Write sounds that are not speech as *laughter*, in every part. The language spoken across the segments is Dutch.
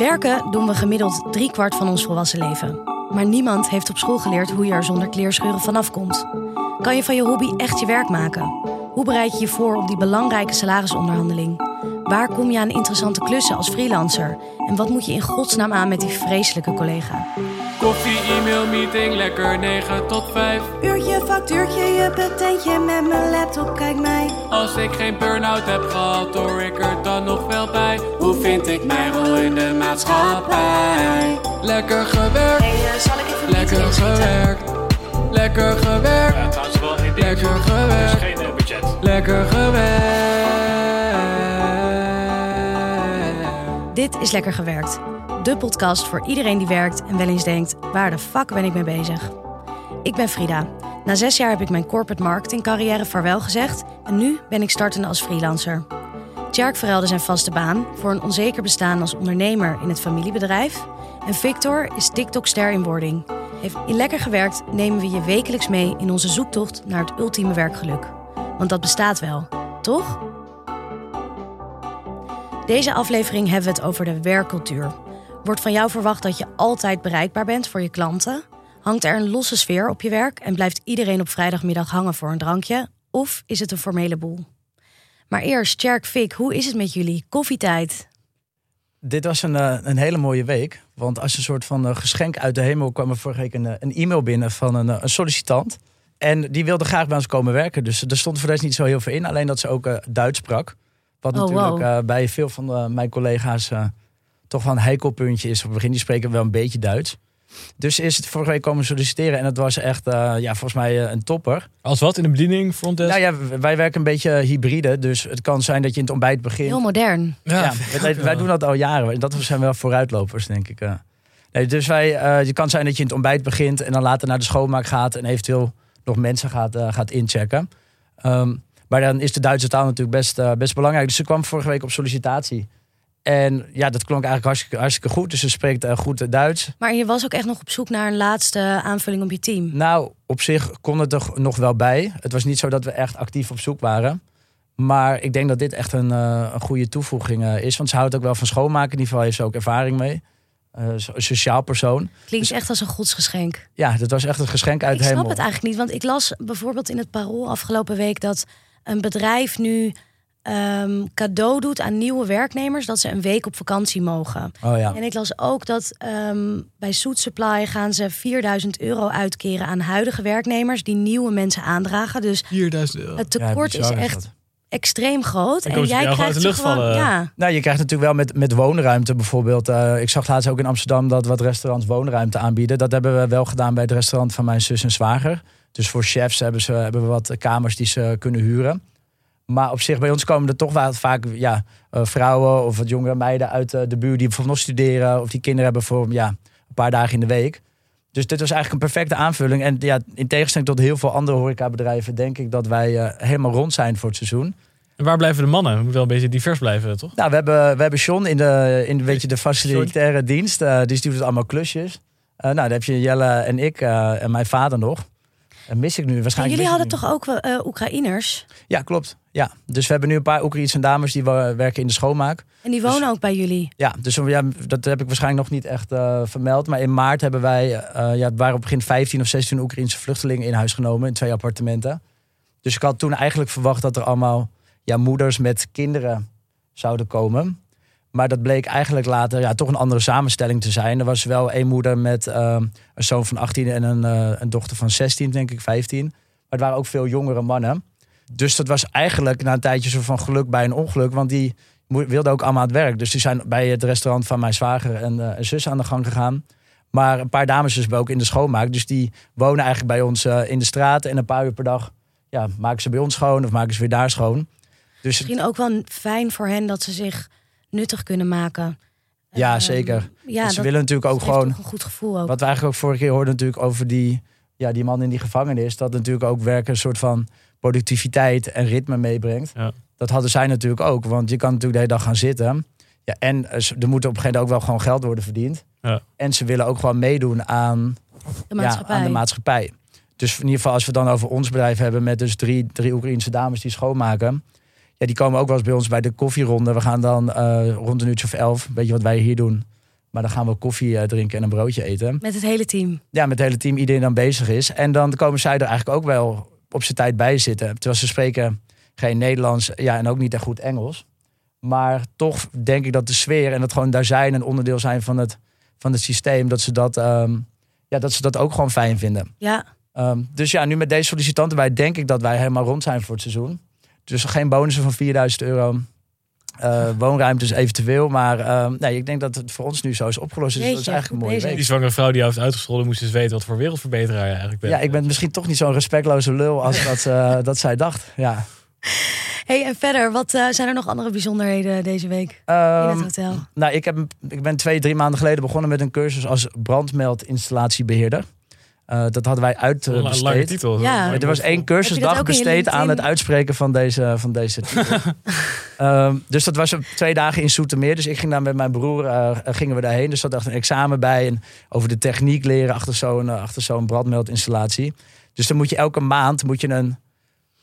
Werken doen we gemiddeld drie kwart van ons volwassen leven. Maar niemand heeft op school geleerd hoe je er zonder kleerscheuren vanaf komt. Kan je van je hobby echt je werk maken? Hoe bereid je je voor op die belangrijke salarisonderhandeling? Waar kom je aan interessante klussen als freelancer? En wat moet je in godsnaam aan met die vreselijke collega? Koffie, e-mail, meeting, lekker 9 tot 5. Uurtje, factuurtje, je patentje met mijn laptop, kijk mij. Als ik geen burn-out heb gehad, hoor ik er dan nog wel bij. Hoe vind ik mijn rol in de maatschappij? Lekker gewerkt, Hey, eh, zal ik even lekker gewerkt. Lekker gewerkt, Ja, trouwens wel één ding. lekker Er gewerkt, geen eh, budget. lekker gewerkt. Dit is Lekker Gewerkt. De podcast voor iedereen die werkt en wel eens denkt... waar de fuck ben ik mee bezig? Ik ben Frida. Na zes jaar heb ik mijn corporate marketing carrière vaarwel gezegd... en nu ben ik startende als freelancer. Tjerk verruilde zijn vaste baan voor een onzeker bestaan als ondernemer in het familiebedrijf... en Victor is TikTok-ster in wording. In Lekker Gewerkt nemen we je wekelijks mee in onze zoektocht naar het ultieme werkgeluk. Want dat bestaat wel, toch? Deze aflevering hebben we het over de werkcultuur. Wordt van jou verwacht dat je altijd bereikbaar bent voor je klanten? Hangt er een losse sfeer op je werk en blijft iedereen op vrijdagmiddag hangen voor een drankje? Of is het een formele boel? Maar eerst, Tjerk Fik, hoe is het met jullie? Koffietijd. Dit was een, eh, een hele mooie week. Want als een soort van eh, geschenk uit de hemel kwam er vorige week een, eh, e-mail binnen van een, sollicitant. En die wilde graag bij ons komen werken. Dus er stond voor de rest niet zo heel veel in. Alleen dat ze ook Duits sprak. Wat Oh, natuurlijk wow. eh, bij veel van eh, mijn collega's eh, toch wel een heikelpuntje is. Op het begin die spreken wel een beetje Duits. Dus is het vorige week komen solliciteren. En dat was echt, eh, ja, volgens mij een topper. Als wat in de bediening, frontdesk? Nou ja, wij werken een beetje hybride. Dus het kan zijn dat je in het ontbijt begint. Heel modern. Ja, wij, wij doen dat al jaren. Dat zijn wel vooruitlopers, denk ik. eh. Nee, dus wij, eh, het kan zijn dat je in het ontbijt begint en dan later naar de schoonmaak gaat en eventueel nog mensen gaat, gaat inchecken. Ehm, maar dan is de Duitse taal natuurlijk best, eh, best belangrijk. Dus ze kwam vorige week op sollicitatie. En ja, dat klonk eigenlijk hartstikke, hartstikke goed. Dus ze spreekt eh, goed Duits. Maar je was ook echt nog op zoek naar een laatste aanvulling op je team. Nou, op zich kon het er nog wel bij. Het was niet zo dat we echt actief op zoek waren. Maar ik denk dat dit echt een, eh, een goede toevoeging is. Want ze houdt ook wel van schoonmaken. In ieder geval heeft ze ook ervaring mee. Een sociaal persoon. Klinkt echt als een godsgeschenk. Ja, dat was echt een geschenk uit Ik de snap het eigenlijk niet, want ik las bijvoorbeeld in het Parool afgelopen week dat een bedrijf nu ehm, cadeau doet aan nieuwe werknemers dat ze een week op vakantie mogen. Oh ja. En ik las ook dat ehm, bij Soet Supply gaan ze 4000 euro uitkeren aan huidige werknemers die nieuwe mensen aandragen. Dus 4000 euro. het tekort is echt dat. extreem groot. En jij krijgt de lucht gewoon, vallen. ja. Nou, je krijgt natuurlijk wel met, met woonruimte bijvoorbeeld. eh, ik zag laatst ook in Amsterdam dat wat restaurants woonruimte aanbieden. Dat hebben we wel gedaan bij het restaurant van mijn zus en zwager. Dus voor chefs hebben, ze, hebben we wat kamers die ze kunnen huren. Maar op zich, bij ons komen er toch wel vaak ja, eh, vrouwen of wat jongere meiden uit eh, de buurt die bijvoorbeeld nog studeren. Of die kinderen hebben voor ja, een paar dagen in de week. Dus dit was eigenlijk een perfecte aanvulling. En ja, in tegenstelling tot heel veel andere horecabedrijven denk ik dat wij eh, helemaal rond zijn voor het seizoen. En waar blijven de mannen? Het moet wel een beetje divers blijven, toch? Nou, we hebben, we hebben John in de, in, weet je, de facilitaire dienst. die doet allemaal klusjes. Nou, dan heb je Jelle en ik en mijn vader nog. En mis ik nu En waarschijnlijk. jullie mis ik hadden toch ook eh, Oekraïners? Ja, klopt. Ja. Dus we hebben nu een paar Oekraïnse dames die we- werken in de schoonmaak. En die wonen Dus- ook bij jullie. Ja, dus ja, dat heb ik waarschijnlijk nog niet echt eh, vermeld. Maar in maart hebben wij, eh ja, het waren op begin 15 of 16 Oekraïnse vluchtelingen in huis genomen in twee appartementen. Dus ik had toen eigenlijk verwacht dat er allemaal ja, moeders met kinderen zouden komen. Maar dat bleek eigenlijk later ja, toch een andere samenstelling te zijn. Er was wel één moeder met eh, een zoon van 18 en een, eh, een dochter van 16, denk ik, 15. Maar het waren ook veel jongere mannen. Dus dat was eigenlijk na een tijdje zo van geluk bij een ongeluk. Want die wilden ook allemaal aan het werk. Dus die zijn bij het restaurant van mijn zwager en, en zus aan de gang gegaan. Maar een paar dames dus ook in de schoonmaak. Dus die wonen eigenlijk bij ons eh, in de straat. En een paar uur per dag ja, maken ze bij ons schoon of maken ze weer daar schoon. Dus Misschien ook wel fijn voor hen dat ze zich nuttig kunnen maken. ja, Ehm, zeker. Ja, ze willen natuurlijk ook gewoon... een goed gevoel ook. Wat we eigenlijk ook vorige keer hoorden natuurlijk over die, ja, die man in die gevangenis. Dat natuurlijk ook werken een soort van productiviteit en ritme meebrengt. Ja. Dat hadden zij natuurlijk ook. Want je kan natuurlijk de hele dag gaan zitten. Ja, en eh, ze- er moet op een gegeven moment ook wel gewoon geld worden verdiend. Ja. En ze willen ook gewoon meedoen aan, de maatschappij. Ja, aan de maatschappij. Dus in ieder geval als we het dan over ons bedrijf hebben... met dus drie, drie Oekraïnse dames die schoonmaken... Ja, die komen ook wel eens bij ons bij de koffieronde. We gaan dan eh, rond een uurtje of elf, weet je wat wij hier doen... Maar dan gaan we koffie eh, drinken en een broodje eten. Met het hele team. Ja, met het hele team, iedereen dan bezig is. En dan komen zij er eigenlijk ook wel op zijn tijd bij zitten. Terwijl ze spreken geen Nederlands ja, en ook niet echt goed Engels. Maar toch denk ik dat de sfeer en dat gewoon daar zijn een onderdeel zijn van het, van het systeem, dat ze dat, ehm, ja, dat ze dat ook gewoon fijn vinden. Ja, Ehm, dus ja, nu met deze sollicitanten bij denk ik dat wij helemaal rond zijn voor het seizoen. Dus geen bonussen van 4000 euro. Eh, woonruimtes eventueel. Maar ehm, nee, ik denk dat het voor ons nu zo is opgelost. Dus dat is eigenlijk een mooie bezig. Die week. zwangere vrouw die jou heeft uitgescholden, moest dus weten wat voor wereldverbeteraar je eigenlijk bent. Ja, ik ben misschien toch niet zo'n respectloze lul als *laughs* dat, eh, dat zij dacht. Ja. Hey, en verder, wat eh, zijn er nog andere bijzonderheden deze week in Ehm, het hotel? nou, ik, heb, ik ben twee, drie maanden geleden begonnen met een cursus als brandmeldinnstallatiebeheerder. Eh, dat hadden wij Een la- lange uitbesteed. titel. Ja. Maar er was één cursusdag besteed aan het uitspreken van deze, van deze *laughs* titel. Ehm, dus dat was twee dagen in Soetermeer. Dus ik ging daar met mijn broer eh, gingen we daarheen. Dus dat dacht een examen bij. En over de techniek leren achter zo'n eh, achter zo'n brandmeldinstallatie. Dus dan moet je elke maand moet je een,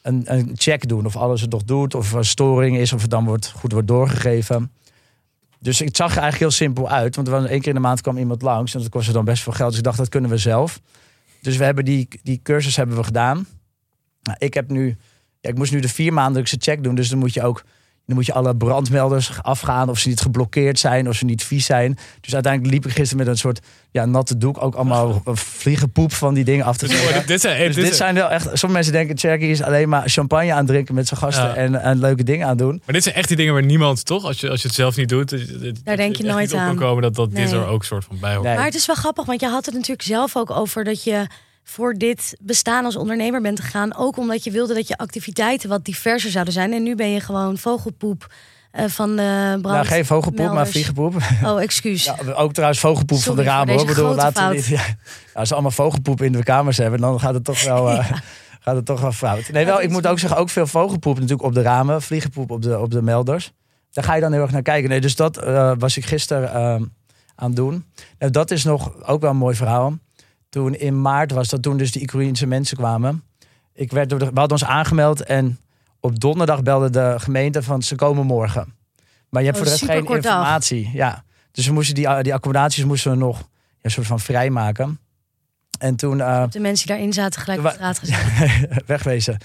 een, een check doen. Of alles het nog doet. Of er een storing is. Of het dan wordt, goed wordt doorgegeven. Dus het zag er eigenlijk heel simpel uit. Want er was één keer in de maand kwam iemand langs. En dat kostte dan best veel geld. Dus ik dacht, dat kunnen we zelf. Dus we hebben die, die cursus hebben we gedaan. Nou, ik heb nu, ja, ik moest nu de vier maandelijkse check doen. Dus dan moet je ook, dan moet je alle brandmelders afgaan of ze niet geblokkeerd zijn, of ze niet vies zijn. Dus uiteindelijk liep ik gisteren met een soort ja, natte doek ook allemaal vliegenpoep van die dingen af te Dus, zetten. dit, dit zijn, Dus dit dit zijn wel echt. Sommige mensen denken Cherky is alleen maar champagne aan drinken met zijn gasten Ja. en, en leuke dingen aan doen. Maar dit zijn echt die dingen waar niemand, toch? Als je, als je het zelf niet doet. dat denk je nooit op kan aan. komen dat, dat dit er ook soort van bij hoort. Nee. Maar het is wel grappig, want je had het natuurlijk zelf ook over dat je voor dit bestaan als ondernemer bent gegaan. Ook omdat je wilde dat je activiteiten wat diverser zouden zijn. En nu ben je gewoon vogelpoep eh, van de brand. Nou, geen vogelpoep, maar vliegenpoep. Oh, excuus. Ja, ook trouwens vogelpoep Sorry van de ramen hoor. Bedoel, laten we niet, *laughs* ja, als ze allemaal vogelpoep in de kamers hebben, dan gaat het toch wel, eh, *laughs* gaat het toch wel fout. Nee, wel, ik moet ook zeggen, ook veel vogelpoep natuurlijk op de ramen, vliegenpoep op de, op de melders. Daar ga je dan heel erg naar kijken. Nee, dus dat eh, was ik gisteren eh, aan het doen. Nou, dat is nog ook wel een mooi verhaal. Toen in maart was dat toen dus die Oekraïense mensen kwamen. Ik werd door de, we hadden ons aangemeld en op donderdag belde de gemeente van ze komen morgen. Maar je hebt Oh, voor de rest geen informatie. Ja. Dus we moesten die, die accommodaties moesten we nog ja, een soort van vrijmaken. En toen eh, De mensen die daarin zaten gelijk op straat gezet. *laughs* wegwezen.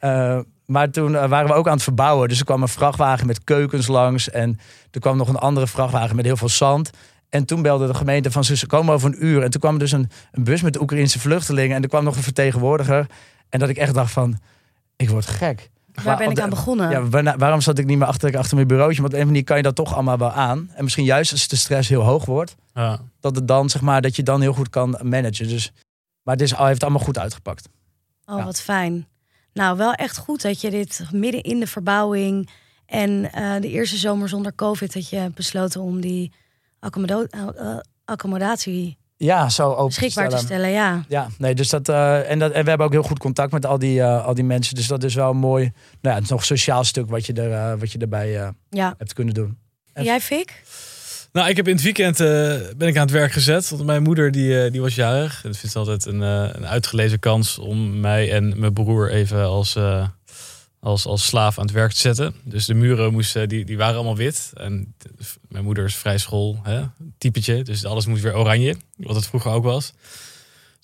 Eh, maar toen eh, waren we ook aan het verbouwen. Dus er kwam een vrachtwagen met keukens langs. En er kwam nog een andere vrachtwagen met heel veel zand. En toen belde de gemeente van ze komen over een uur. En toen kwam dus een, een bus met Oekraïnse vluchtelingen. En er kwam nog een vertegenwoordiger. En dat ik echt dacht van, ik word gek. Waar Maar ben ik de- aan begonnen? Ja, waarna- waarom zat ik niet meer achter, achter mijn bureautje? Want op een manier kan je dat toch allemaal wel aan. En misschien juist als de stress heel hoog wordt, Ja. dat het dan zeg maar dat je dan heel goed kan managen. Dus, maar het is, heeft allemaal goed uitgepakt. Oh, Ja. wat fijn. Nou, wel echt goed dat je dit midden in de verbouwing en eh, de eerste zomer zonder COVID dat je besloten om die accommodatie Ja, zo open beschikbaar te stellen. Ja. Ja, nee, dus dat, eh, en dat. En we hebben ook heel goed contact met al die, eh, al die mensen. Dus dat is wel een mooi. Nou ja, het is nog een sociaal stuk wat je, er, eh, wat je erbij eh, ja. hebt kunnen doen. En jij, Fik? Nou, ik heb in het weekend eh, ben ik aan het werk gezet. Want mijn moeder die, eh, die was jarig. En ik vind het altijd een, eh, een uitgelezen kans om mij en mijn broer even als, eh, als, als slaaf aan het werk te zetten. Dus de muren moesten, die, die waren allemaal wit. En mijn moeder is vrij school, hè, typetje. Dus alles moest weer oranje, wat het vroeger ook was.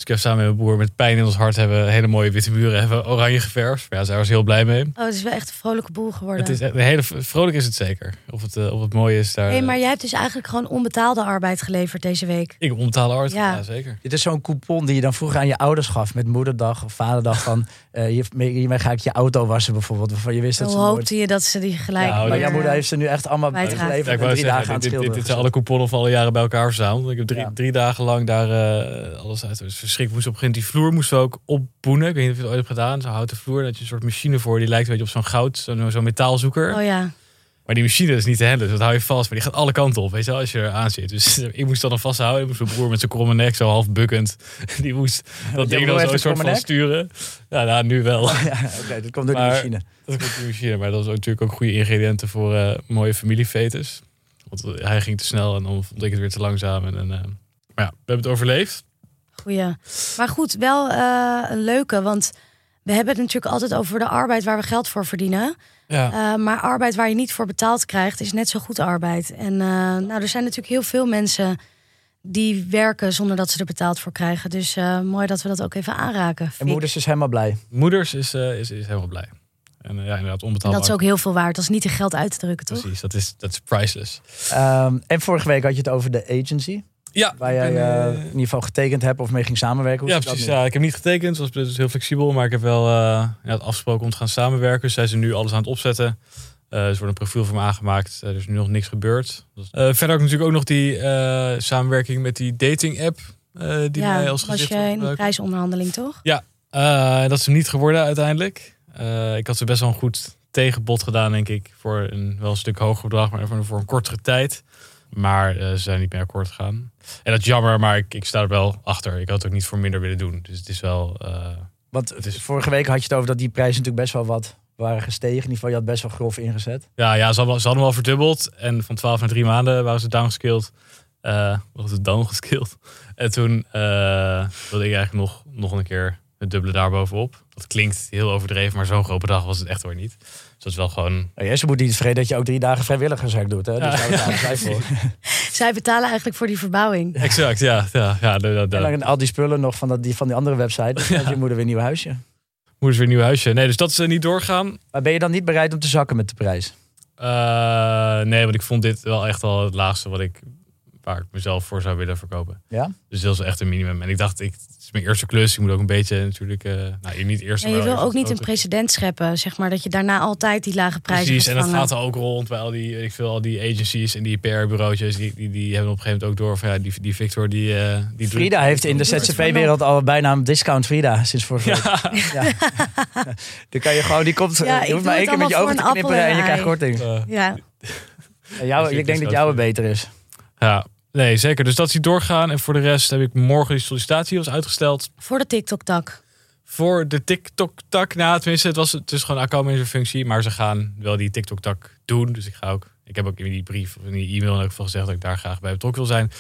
Dus ik heb samen met mijn broer met pijn in ons hart hebben hele mooie witte muren hebben oranje geverfd. Ja, zij was heel blij mee. Oh, het is wel echt een vrolijke boel geworden. Het is een hele vrolijk is het zeker. Of het, eh, of het mooi is daar. hey, maar jij hebt dus eigenlijk gewoon onbetaalde arbeid geleverd deze week. Ik onbetaalde hard. Ja. Ja. zeker. Dit is zo'n coupon die je dan vroeger aan je ouders gaf. Met moederdag of vaderdag. Van *laughs* hier- hiermee ga ik je auto wassen bijvoorbeeld. Waarvan je wist dat Hoe ze nooit... hoopte je dat ze die gelijk... Ja, Maar jouw moeder heeft ze nu echt allemaal kwijtraakt. geleverd. Ja, ik drie zeggen, dagen aan het dit, dit, schilderen. dit zijn alle couponnen van alle jaren bij elkaar verzameld. Ik heb drie, Ja. drie dagen lang daar eh, alles uit. Het verschrikkelijk. Moest op een gegeven moment die vloer moesten we ook opboenen. Ik weet niet of je het ooit hebt gedaan. Zo'n houten vloer. Dat je een soort machine voor. Die lijkt een beetje op zo'n goud. Zo'n zo'n metaalzoeker. Oh ja. Maar die machine is niet te handelen. Dus dat hou je vast. Maar die gaat alle kanten op. Weet je wel, als je er aan zit. Dus *laughs* ik moest dat dan vasthouden. Ik moest mijn broer met zijn kromme nek. Zo half bukkend. *laughs* Die moest dat ding dan zo een soort van sturen. Ja, nou, nu wel. *laughs* Ja, oké, dat komt door Maar- de machine. Dat komt die machine. Maar dat was ook natuurlijk ook goede ingrediënten voor eh, mooie familiefetes. Want hij ging te snel en dan vond ik het weer te langzaam. En, en, eh, maar ja, we hebben het overleefd. Goeie. Maar goed, wel eh, een leuke, want we hebben het natuurlijk altijd over de arbeid waar we geld voor verdienen. Ja. Eh, maar arbeid waar je niet voor betaald krijgt, is net zo goed arbeid. En eh, nou, er zijn natuurlijk heel veel mensen die werken zonder dat ze er betaald voor krijgen. Dus eh, mooi dat we dat ook even aanraken. En Fik. moeders is helemaal blij. Moeders is, eh, is, is helemaal blij. En ja, inderdaad, En onbetaalbaar. dat is ook heel veel waard. Dat is niet in geld uit te drukken, toch? Precies, dat is, dat is priceless. Ehm, en vorige week had je het over de agency. Ja, Waar jij ben, eh, eh, in ieder geval getekend hebt of mee ging samenwerken. Ja, precies. Ja, ik heb niet getekend, was dus heel flexibel. Maar ik heb wel eh, ja, het afgesproken om te gaan samenwerken. Dus zijn ze nu alles aan het opzetten. Eh er wordt een profiel voor me aangemaakt. Er is nu nog niks gebeurd. Verder heb ik natuurlijk ook nog die eh, samenwerking met die dating app. eh, die ja, mij als was je een prijsonderhandeling, toch? Eh, dat is hem niet geworden uiteindelijk. Eh, ik had ze best wel een goed tegenbod gedaan, denk ik. Voor een wel een stuk hoger bedrag, maar voor, voor een kortere tijd. Maar eh, ze zijn niet meer akkoord gegaan. En dat is jammer, maar ik, ik sta er wel achter. Ik had het ook niet voor minder willen doen. Dus het is wel... eh, Want Het is- vorige week had je het over dat die prijzen natuurlijk best wel wat waren gestegen. In ieder geval, je had best wel grof ingezet. ja, ja ze, hadden, ze hadden wel verdubbeld. En van 12 naar 3 maanden waren ze downgeskilled. Eh was het downgeskilled. En toen wilde ik eigenlijk nog, nog een keer het dubbele daarbovenop. Dat klinkt heel overdreven, maar zo'n groot bedrag was het echt hoor niet. Dus dat is wel gewoon ja, ze moet niet vergeten dat je ook drie dagen vrijwilligerswerk doet. Hè? Dus Ja. daar betalen zij voor. *laughs* Zij betalen eigenlijk voor die verbouwing. Exact, ja. ja, ja de, de, de. En dan al die spullen nog van, dat, die, van die andere website. Dus je moeder weer een nieuw huisje. Moeders weer een nieuw huisje. Nee, dus dat is eh, niet doorgaan. Maar ben je dan niet bereid om te zakken met de prijs? Eh, nee, want ik vond dit wel echt al het laagste wat ik, waar ik mezelf voor zou willen verkopen. Ja? Dus dat is echt een minimum. En ik dacht, ik, het is mijn eerste klus. Ik moet ook een beetje natuurlijk, eh nou niet eerst. En je wil ook niet een precedent scheppen, zeg maar, dat je daarna altijd die lage prijzen Precies, gaat en dat gaat er ook rond bij al die, ik veel, al die agencies en die PR-bureautjes. Die, die, die hebben op een gegeven moment ook door van ja, die, die Victor die, eh die doet- Frida heeft in de ZZP-wereld al bijna een discount Frida sinds vorige week. Ja. *laughs* Dan kan je gewoon, die komt, Ja, ik je hoeft maar één keer met je ogen te voor een knipperen en je krijgt korting. Ja, En jou, ik denk dat jouwe beter is. Ja, nee, zeker. Dus dat is doorgaan. En voor de rest heb ik morgen die sollicitatie was uitgesteld. voor de TikTok-tak. Voor de TikTok-tak, nou tenminste, het, was, het is gewoon een accountmanager functie. Maar ze gaan wel die TikTok-tak doen. Dus ik ga ook, ik heb ook in die brief, of in die e-mail in elk geval gezegd dat ik daar graag bij betrokken wil zijn.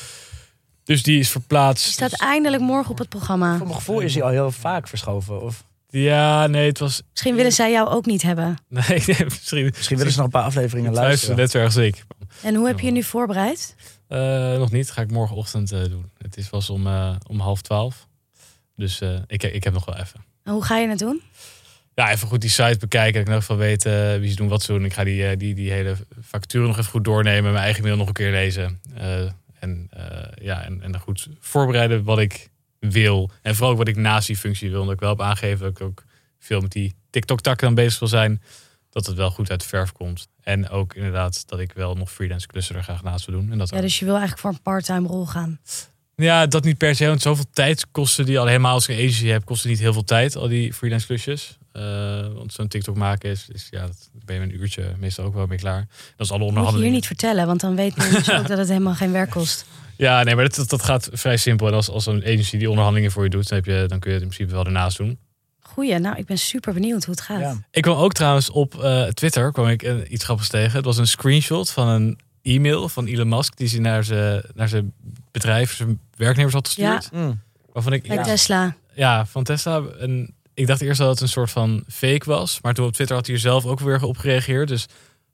Dus die is verplaatst. Die staat Dus- eindelijk morgen op het programma. Voor mijn gevoel is hij al heel vaak verschoven. Of ja, nee, het was, Misschien willen zij jou ook niet hebben. *laughs* nee, nee misschien, misschien willen ze nog een paar afleveringen luisteren. net zo erg als ik. En hoe heb je je nu voorbereid? Eh, nog niet, ga ik morgenochtend eh, doen. Het is was om, eh, om half twaalf. Dus ik, ik heb nog wel even. En hoe ga je het doen? Ja, even goed die site bekijken. Dat ik geval weet eh, wie ze doen, wat ze doen. Ik ga die, die, die hele vacature nog even goed doornemen. Mijn eigen mail nog een keer lezen. En, ja, en, en dan goed voorbereiden wat ik wil. En vooral ook wat ik naast die functie wil. Omdat ik wel heb aangegeven dat ik ook veel met die TikTok-takken dan bezig wil zijn. Dat het wel goed uit de verf komt. En ook inderdaad dat ik wel nog freelance klussen er graag naast wil doen. En dat Ja, dus je wil eigenlijk voor een part-time rol gaan. ja, dat niet per se. Want zoveel tijd kosten die al helemaal als ik een agency heb, kosten niet heel veel tijd. Al die freelance klusjes. Eh, want zo'n TikTok maken is, is ja, dat ben je een uurtje meestal ook wel mee klaar. Dat is alle Dat moet je hier onderhandelingen. niet vertellen, want dan weet mensen ook *laughs* dat het helemaal geen werk kost. Ja, nee, maar dat, dat gaat vrij simpel. En als, als een agency die onderhandelingen voor je doet, dan, heb je, dan kun je het in principe wel ernaast doen. Goeie, nou ik ben super benieuwd hoe het gaat. Ja. Ik kwam ook trouwens op eh, Twitter kwam ik eh, iets grappigs tegen. Het was een screenshot van een e-mail van Elon Musk die ze naar zijn, naar zijn bedrijf, zijn werknemers had gestuurd. Mm. Waarvan ik ja, Tesla. Ja, van Tesla. En ik dacht eerst dat het een soort van fake was. Maar toen op Twitter had hij er zelf ook weer op gereageerd. Dus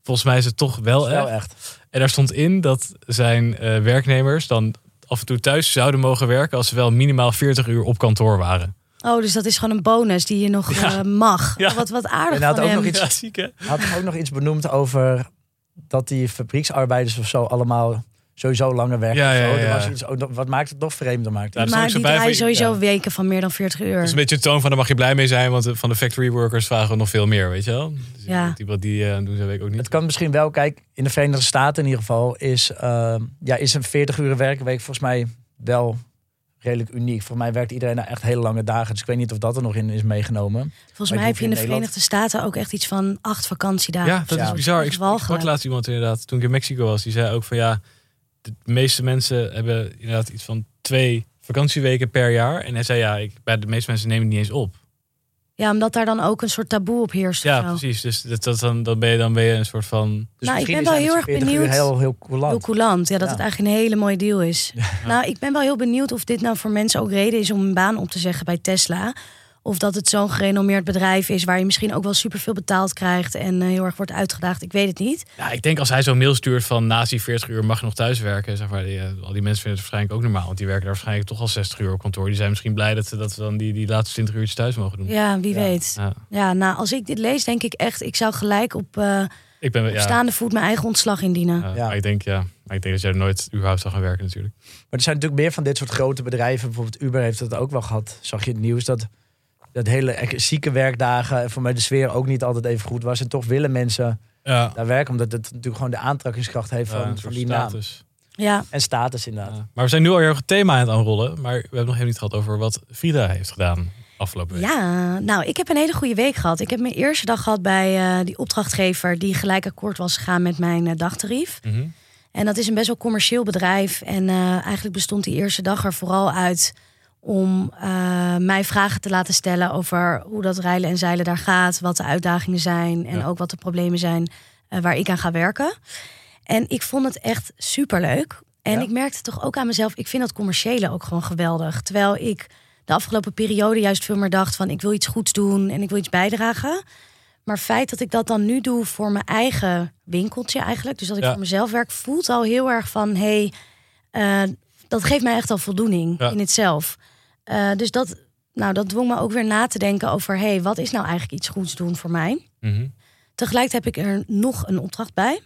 volgens mij is het toch wel echt. echt. En daar stond in dat zijn eh, werknemers dan af en toe thuis zouden mogen werken... als ze wel minimaal 40 uur op kantoor waren. Oh, dus dat is gewoon een bonus die je nog Ja. eh, mag. Ja. Wat, wat aardig En hij had van ook hem. nog iets- Ja, ziek hè? Hij had ook nog iets benoemd over dat die fabrieksarbeiders of zo allemaal sowieso langer werken. Ja, ja, ja. was iets, wat maakt het nog vreemder? Maakt Ja, het. er maar die draaien sowieso ja. weken van meer dan 40 uur. Dat is een beetje de toon van, daar mag je blij mee zijn... want de- van de factory workers vragen we nog veel meer, weet je wel? Dus Ja. Die, wat die eh, doen ze weet ik ook niet. Het kan misschien wel, kijk, in de Verenigde Staten in ieder geval is, ehm, ja, is een 40 uur werkweek volgens mij wel redelijk uniek. Voor mij werkt iedereen daar echt hele lange dagen. Dus ik weet niet of dat er nog in is meegenomen. Volgens mij heb je in de Nederland- Verenigde Staten ook echt iets van acht vakantiedagen. Ja, dat Ja. is bizar. Ik sprak laatst iemand inderdaad, toen ik in Mexico was, die zei ook van ja, de meeste mensen hebben inderdaad iets van twee vakantieweken per jaar. En hij zei ja, ik, bij de meeste mensen nemen het niet eens op. Ja, omdat daar dan ook een soort taboe op heerst. Ja, zo. precies. Dus dat, dat, dan, dan, ben je, dan ben je een soort van... Dus Nou, ik ben wel heel erg 40 uur benieuwd. Heel, heel coulant. Heel coulant. Ja, dat Ja. het eigenlijk een hele mooie deal is. Nou, ik ben wel heel benieuwd of dit nou voor mensen ook reden is om een baan op te zeggen bij Tesla. Of dat het zo'n gerenommeerd bedrijf is waar je misschien ook wel superveel betaald krijgt en eh, heel erg wordt uitgedaagd. Ik weet het niet. Ja, ik denk als hij zo'n mail stuurt van naast die 40 uur mag je nog thuis werken. Zeg maar, die, eh, al die mensen vinden het waarschijnlijk ook normaal. Want die werken daar waarschijnlijk toch al 60 uur op kantoor. Die zijn misschien blij dat ze, dat ze dan die, die laatste 20 uurtjes thuis mogen doen. Ja, wie Ja. weet. Ja. Ja, nou, als ik dit lees, denk ik echt, ik zou gelijk op, eh, Ik ben op ja, staande voet mijn eigen ontslag indienen. ja, Ja. Maar ik denk ja, maar ik denk dat jij er nooit überhaupt zou gaan werken natuurlijk. Maar er zijn natuurlijk meer van dit soort grote bedrijven. Bijvoorbeeld Uber heeft dat ook wel gehad. Zag je het nieuws dat, dat hele ek- zieke werkdagen... en voor mij de sfeer ook niet altijd even goed was. En toch willen mensen Ja, daar werken. Omdat het natuurlijk gewoon de aantrekkingskracht heeft van, van die naam. status. Ja, En status inderdaad. Ja. Maar we zijn nu al heel erg het thema aan het aanrollen. Maar we hebben nog helemaal niet gehad over wat Frida heeft gedaan afgelopen week. ja, nou, ik heb een hele goede week gehad. Ik heb mijn eerste dag gehad bij eh, die opdrachtgever die gelijk akkoord was gegaan met mijn eh, dagtarief. Mhm. En dat is een best wel commercieel bedrijf. En eh, eigenlijk bestond die eerste dag er vooral uit om eh, mij vragen te laten stellen over hoe dat rijlen en zeilen daar gaat, wat de uitdagingen zijn en Ja. ook wat de problemen zijn eh, waar ik aan ga werken. En ik vond het echt superleuk. En Ja? ik merkte toch ook aan mezelf, ik vind dat commerciële ook gewoon geweldig. Terwijl ik de afgelopen periode juist veel meer dacht van ik wil iets goeds doen en ik wil iets bijdragen. Maar het feit dat ik dat dan nu doe voor mijn eigen winkeltje eigenlijk, dus dat ik Ja. voor mezelf werk, voelt al heel erg van hey, eh, dat geeft mij echt al voldoening in het zelf. Eh, dus dat, nou, dat dwong me ook weer na te denken over hey, wat is nou eigenlijk iets goeds doen voor mij? Mhm. Tegelijk heb ik er nog een opdracht bij.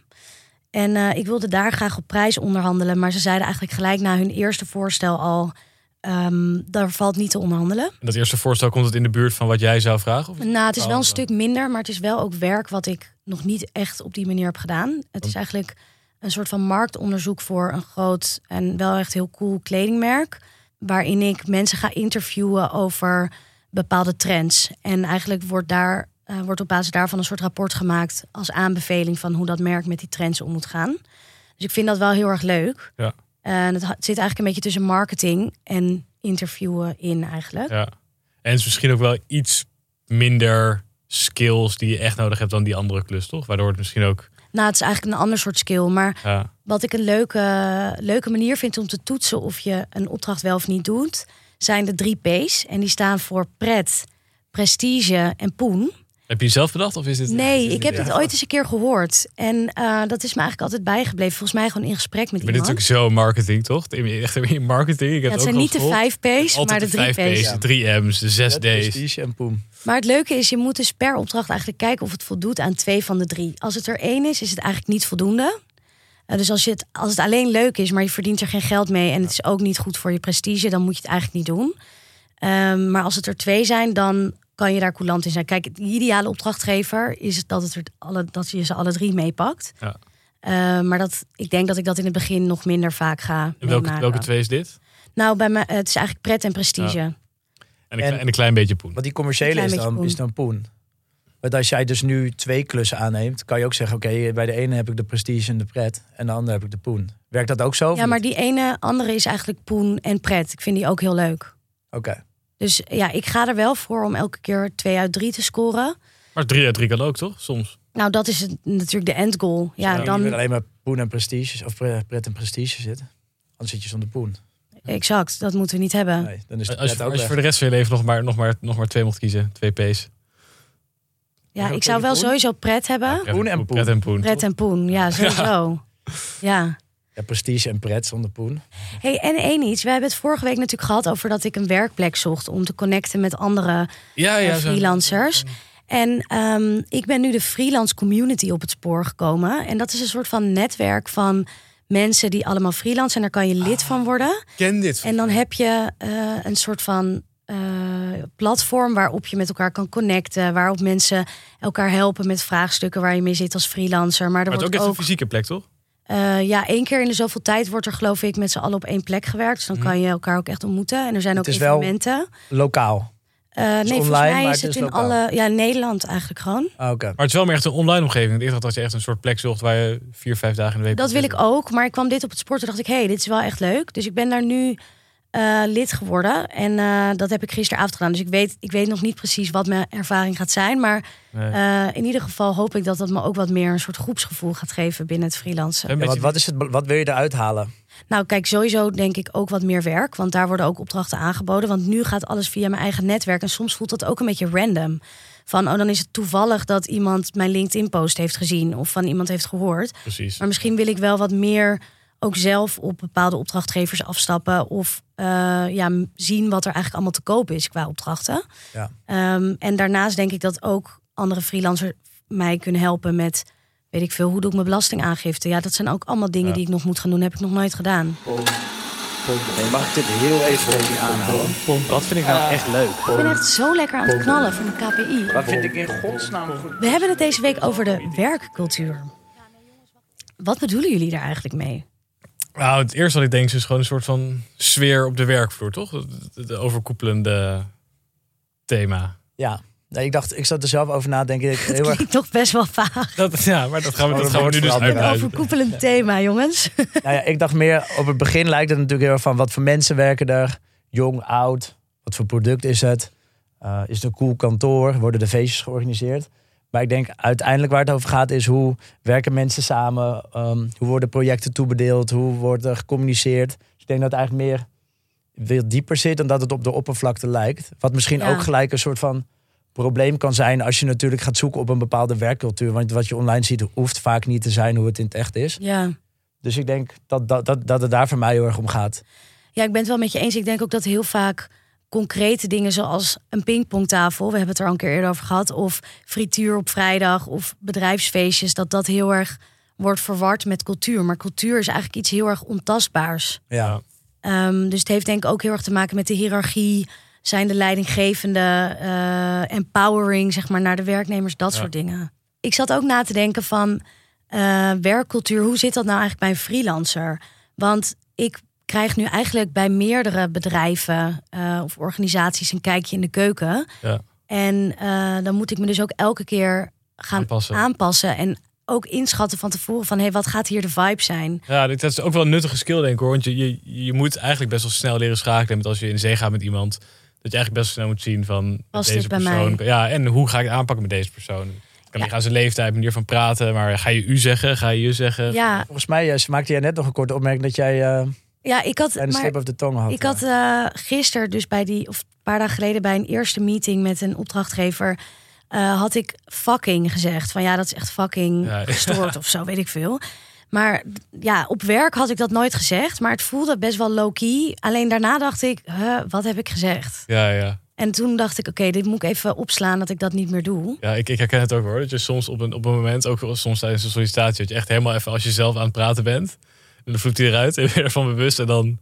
En eh, ik wilde daar graag op prijs onderhandelen. Maar ze zeiden eigenlijk gelijk na hun eerste voorstel al... ehm, daar valt niet te onderhandelen. En dat eerste voorstel komt het in de buurt van wat jij zou vragen? Of Nou, het is wel een stuk minder, maar het is wel ook werk wat ik nog niet echt op die manier heb gedaan. Het is eigenlijk een soort van marktonderzoek voor een groot en wel echt heel cool kledingmerk. Waarin ik mensen ga interviewen over bepaalde trends. En eigenlijk wordt, daar, eh, wordt op basis daarvan een soort rapport gemaakt als aanbeveling van hoe dat merk met die trends om moet gaan. Dus ik vind dat wel heel erg leuk. Ja. En het zit eigenlijk een beetje tussen marketing en interviewen in eigenlijk. Ja. En het is misschien ook wel iets minder skills die je echt nodig hebt dan die andere klus, toch? Waardoor het misschien ook... Nou, het is eigenlijk een ander soort skill. Maar Ja, wat ik een leuke, leuke manier vind om te toetsen of je een opdracht wel of niet doet, zijn de drie P's. En die staan voor pret, prestige en poen. Heb je zelf bedacht? Of is dit, Nee, is ik heb dit ooit eens een keer gehoord. En eh, dat is me eigenlijk altijd bijgebleven. Volgens mij gewoon in gesprek met Maar dit is iemand. natuurlijk zo marketing, toch? Echt in marketing. Ik heb Ja, het ook zijn niet de vijf P's, maar de drie vijf P's. P's, de drie M's, de zes D's. en poem. Maar het leuke is, je moet dus per opdracht eigenlijk kijken of het voldoet aan twee van de drie. Als het er één is, is het eigenlijk niet voldoende. Eh, dus als, je het, als het alleen leuk is, maar je verdient er geen geld mee en het is ook niet goed voor je prestige, dan moet je het eigenlijk niet doen. Ehm, maar als het er twee zijn, dan kan je daar coulant in zijn. Kijk, de ideale opdrachtgever is het dat, het er alle, dat je ze alle drie meepakt. Ja. Eh, maar dat, ik denk dat ik dat in het begin nog minder vaak ga En welke, meemaken. welke twee is dit? Nou, bij mij, het is eigenlijk pret en prestige. En een, En- een klein beetje poen. Want die commerciële is dan, beetje is dan poen. Want als jij dus nu twee klussen aanneemt, kan je ook zeggen: Oké, bij de ene heb ik de prestige en de pret. En de andere heb ik de poen. Werkt dat ook zo? Ja, maar niet? die ene andere is eigenlijk poen en pret. Ik vind die ook heel leuk. Oké. Dus ja, ik ga er wel voor om elke keer twee uit drie te scoren. Maar drie uit drie kan ook, toch? Soms. Nou, dat is het, natuurlijk de endgoal. Ja, Ja, Je dan wil alleen maar poen en prestige, of pre- pret en prestige zitten. Anders zit je zonder poen. exact. Dat moeten we niet hebben. Nee, dan is de Als je, pret ook als je weg. voor de rest van je leven nog maar, nog maar, nog maar twee mocht kiezen. Twee P's. Ja, ik zou wel poen. sowieso pret hebben. Pret Poen en poen. Pret en poen. Pret en poen, ja, *laughs* sowieso. Ja. Ja, prestige en pret zonder poen. Hey, en één iets. We hebben het vorige week natuurlijk gehad over dat ik een werkplek zocht om te connecten met andere Ja, eh, ja. zo- freelancers. En ehm, ik ben nu de freelance community op het spoor gekomen. En dat is een soort van netwerk van mensen die allemaal freelance en daar kan je lid van worden. ken dit. En dan heb je eh, een soort van eh, platform waarop je met elkaar kan connecten. Waarop mensen elkaar helpen met vraagstukken waar je mee zit als freelancer. Maar er Maar het is ook wordt echt ook, een fysieke plek, toch? Eh, ja, één keer in de zoveel tijd wordt er geloof ik met z'n allen op één plek gewerkt. Dus dan Mhm. kan je elkaar ook echt ontmoeten. En er zijn ook Het is wel evenementen. Lokaal. Eh, nee, volgens online, mij maar is het het is in lokaal. alle... Ja, Nederland eigenlijk gewoon. Ah, Oké. Maar het is wel meer echt een online omgeving. Ik dacht dat je echt een soort plek zocht waar je vier, vijf dagen in de week... Dat wil ik ook. Maar ik kwam dit op het sport en dacht ik... hé, hey, dit is wel echt leuk. Dus ik ben daar nu eh, lid geworden. En eh, dat heb ik gisteravond gedaan. Dus ik weet, ik weet nog niet precies wat mijn ervaring gaat zijn. Maar Nee. eh, in ieder geval hoop ik dat dat me ook wat meer een soort groepsgevoel gaat geven binnen het freelancen. Ja, wat, wat, is het, wat wil je eruit halen? Nou, kijk, sowieso denk ik ook wat meer werk. Want daar worden ook opdrachten aangeboden. Want nu gaat alles via mijn eigen netwerk. En soms voelt dat ook een beetje random. Van, oh, dan is het toevallig dat iemand mijn LinkedIn-post heeft gezien. Of van iemand heeft gehoord. Precies. Maar misschien wil ik wel wat meer ook zelf op bepaalde opdrachtgevers afstappen. Of eh, ja, zien wat er eigenlijk allemaal te koop is qua opdrachten. Ja. Ehm, en daarnaast denk ik dat ook andere freelancers mij kunnen helpen met... Weet ik veel, hoe doe ik mijn belastingaangifte? Ja, dat zijn ook allemaal dingen Ja. die ik nog moet gaan doen. Heb ik nog nooit gedaan. mag ik dit heel even je aanhouden? Wat vind ik nou echt leuk? Ik ben echt zo lekker aan het knallen van de KPI. Wat vind ik in godsnaam goed? We hebben het deze week over de werkcultuur. Wat bedoelen jullie daar eigenlijk mee? Nou, het eerste wat ik denk is gewoon een soort van sfeer op de werkvloer, toch? Het, overkoepelende thema. Ja. Nee, ik dacht, ik zat er zelf over nadenken. *laughs* Ik heel erg, toch best wel vaag. Dat, ja, maar dat gaan we, Oh, dat dat gaan we nu dus wordt Een uitbuiten. overkoepelend thema, jongens. *laughs* nou ja, ik dacht meer, op het begin lijkt het natuurlijk heel erg van wat voor mensen werken er. Jong, oud, wat voor product is het? Eh, is het een cool kantoor? Worden de feestjes georganiseerd? Maar ik denk uiteindelijk waar het over gaat is hoe werken mensen samen? Ehm, hoe worden projecten toebedeeld? Hoe wordt er gecommuniceerd? Dus ik denk dat het eigenlijk meer veel dieper zit dan dat het op de oppervlakte lijkt. Wat misschien Ja. ook gelijk een soort van probleem kan zijn als je natuurlijk gaat zoeken op een bepaalde werkcultuur. Want wat je online ziet hoeft vaak niet te zijn hoe het in het echt is. Ja. Dus ik denk dat, dat, dat, dat het daar voor mij heel erg om gaat. ja, ik ben het wel met je eens. Ik denk ook dat heel vaak concrete dingen zoals een pingpongtafel... we hebben het er al een keer eerder over gehad... of frituur op vrijdag of bedrijfsfeestjes... dat dat heel erg wordt verward met cultuur. Maar cultuur is eigenlijk iets heel erg ontastbaars. Ja. Ehm, dus het heeft denk ik ook heel erg te maken met de hiërarchie. Zijn de leidinggevende, eh, empowering, zeg maar, naar de werknemers, dat Ja. soort dingen. Ik zat ook na te denken van eh, werkcultuur. Hoe zit dat nou eigenlijk bij een freelancer? Want ik krijg nu eigenlijk bij meerdere bedrijven eh, of organisaties een kijkje in de keuken. Ja. En eh, dan moet ik me dus ook elke keer gaan Aanpassen. aanpassen en ook inschatten van tevoren van hé, hey, wat gaat hier de vibe zijn? Ja, dit- dat is ook wel een nuttige skill, denk ik hoor. Want je, je, je moet eigenlijk best wel snel leren schakelen. Met als je in zee gaat met iemand. Dat je eigenlijk best wel snel moet zien van Past deze dit bij persoon. mij? Ja, en hoe ga ik het aanpakken met deze persoon? Kan Ja. niet aan zijn leeftijd, manier van praten. Maar ga je u zeggen? Ga je je zeggen? Ja, Volgens mij eh, maakte jij net nog een korte opmerking dat jij eh ja ik had. een maar- slip of de tong had. Ik had eh gisteren, dus bij die, of een paar dagen geleden, bij een eerste meeting met een opdrachtgever, eh, had ik fucking gezegd. Van ja, dat is echt fucking Ja. gestoord of zo, weet ik veel. Maar ja, op werk had ik dat nooit gezegd, maar het voelde best wel low-key. Alleen daarna dacht ik, huh, wat heb ik gezegd? Ja, ja. En toen dacht ik, oké, dit moet ik even opslaan dat ik dat niet meer doe. Ja, ik, ik herken het ook hoor. Dat je soms op een, op een moment, ook soms tijdens een sollicitatie, dat je echt helemaal even als je zelf aan het praten bent. En dan vloekt hij eruit en weer ervan bewust. En dan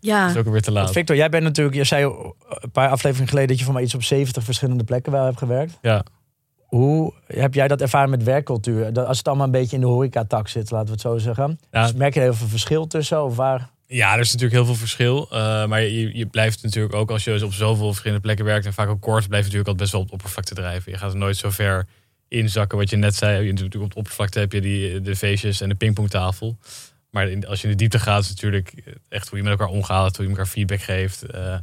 Ja, is het ook alweer te laat. Victor, jij bent natuurlijk, je zei een paar afleveringen geleden dat je van mij iets op 70 verschillende plekken wel hebt gewerkt. Ja. Hoe heb jij dat ervaren met werkcultuur? Dat- Als het allemaal een beetje in de horecatak zit, laten we het zo zeggen. Ja. Dus merk je er heel veel verschil tussen? Of waar? Ja, er is natuurlijk heel veel verschil. Uh, maar je, je blijft natuurlijk ook als je dus op zoveel verschillende plekken werkt en vaak ook kort, blijf je natuurlijk altijd best wel op het oppervlakte drijven. Je gaat er nooit zo ver inzakken wat je net zei. Je, natuurlijk op het oppervlakte heb je die, de feestjes en de pingpongtafel. Maar in- als je in de diepte gaat, is natuurlijk echt hoe je met elkaar omgaat, hoe je elkaar feedback geeft. eh,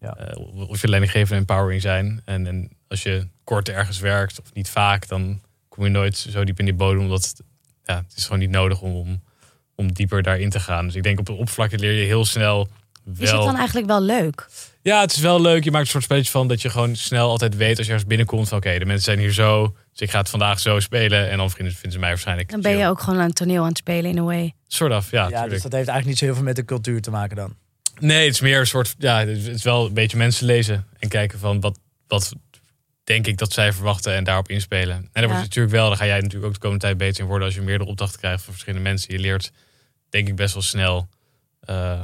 Ja. eh, of je leidinggevende en empowering zijn. En, en als je kort ergens werkt, of niet vaak, dan kom je nooit zo diep in die bodem. Omdat het, ja, het is gewoon niet nodig om, om, om dieper daarin te gaan. Dus ik denk op het oppervlakte leer je heel snel wel... is het dan eigenlijk wel leuk? Ja, het is wel leuk. Je maakt een soort spelletje van dat je gewoon snel altijd weet als je ergens binnenkomt van oké, de mensen zijn hier zo. Dus ik ga het vandaag zo spelen. En dan vinden, vinden ze mij waarschijnlijk Dan ben je chill. ook gewoon aan het toneel aan het spelen in a way. Soort af, ja. Ja, tuurlijk. dus dat heeft eigenlijk niet zo heel veel met de cultuur te maken dan. Nee, het is meer een soort. Ja, het is wel een beetje mensen lezen en kijken van wat, wat denk ik dat zij verwachten en daarop inspelen. En daar Ja. wordt natuurlijk wel, daar ga jij natuurlijk ook de komende tijd beter in worden als je meerdere opdrachten krijgt van verschillende mensen. Je leert, denk ik, best wel snel. eh,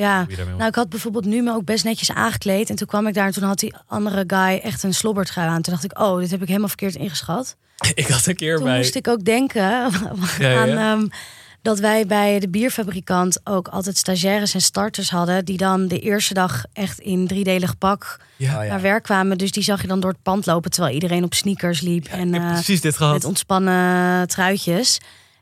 ja, nou ik had bijvoorbeeld nu me ook best netjes aangekleed. En toen kwam ik daar en toen had die andere guy echt een slobbertrui aan. Toen dacht ik, oh, dit heb ik helemaal verkeerd ingeschat. *laughs* Ik had een keer Toen bij. moest ik ook denken *laughs* ja. aan ehm, dat wij bij de bierfabrikant ook altijd stagiaires en starters hadden. Die dan de eerste dag echt in driedelig pak Ja, Oh, ja. naar werk kwamen. Dus die zag je dan door het pand lopen terwijl iedereen op sneakers liep. en eh, precies dit gehad. met ontspannen truitjes.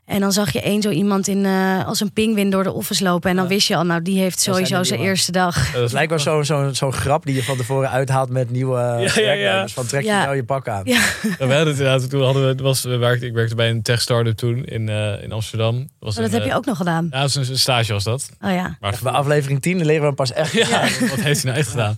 En dan zag je één zo iemand in, eh, als een pinguïn door de office lopen. En dan Ja. wist je al, nou die heeft sowieso zijn eerste dag. Dat Het lijkt wel zo'n zo, zo'n grap die je van tevoren uithaalt met nieuwe ja, ja. werknemers. Van trek je Ja. nou je pak aan. Ja. Ja, we hadden het inderdaad, toen hadden we, het was, we werkten, ik werkte bij een tech startup toen in, eh, in Amsterdam. Dat Was Maar dat een, heb je eh, ook nog gedaan. Ja, dat is een stage was dat. Oh ja. Maar bij aflevering 10 leren we hem pas echt. Ja, *laughs* wat heeft hij nou echt gedaan?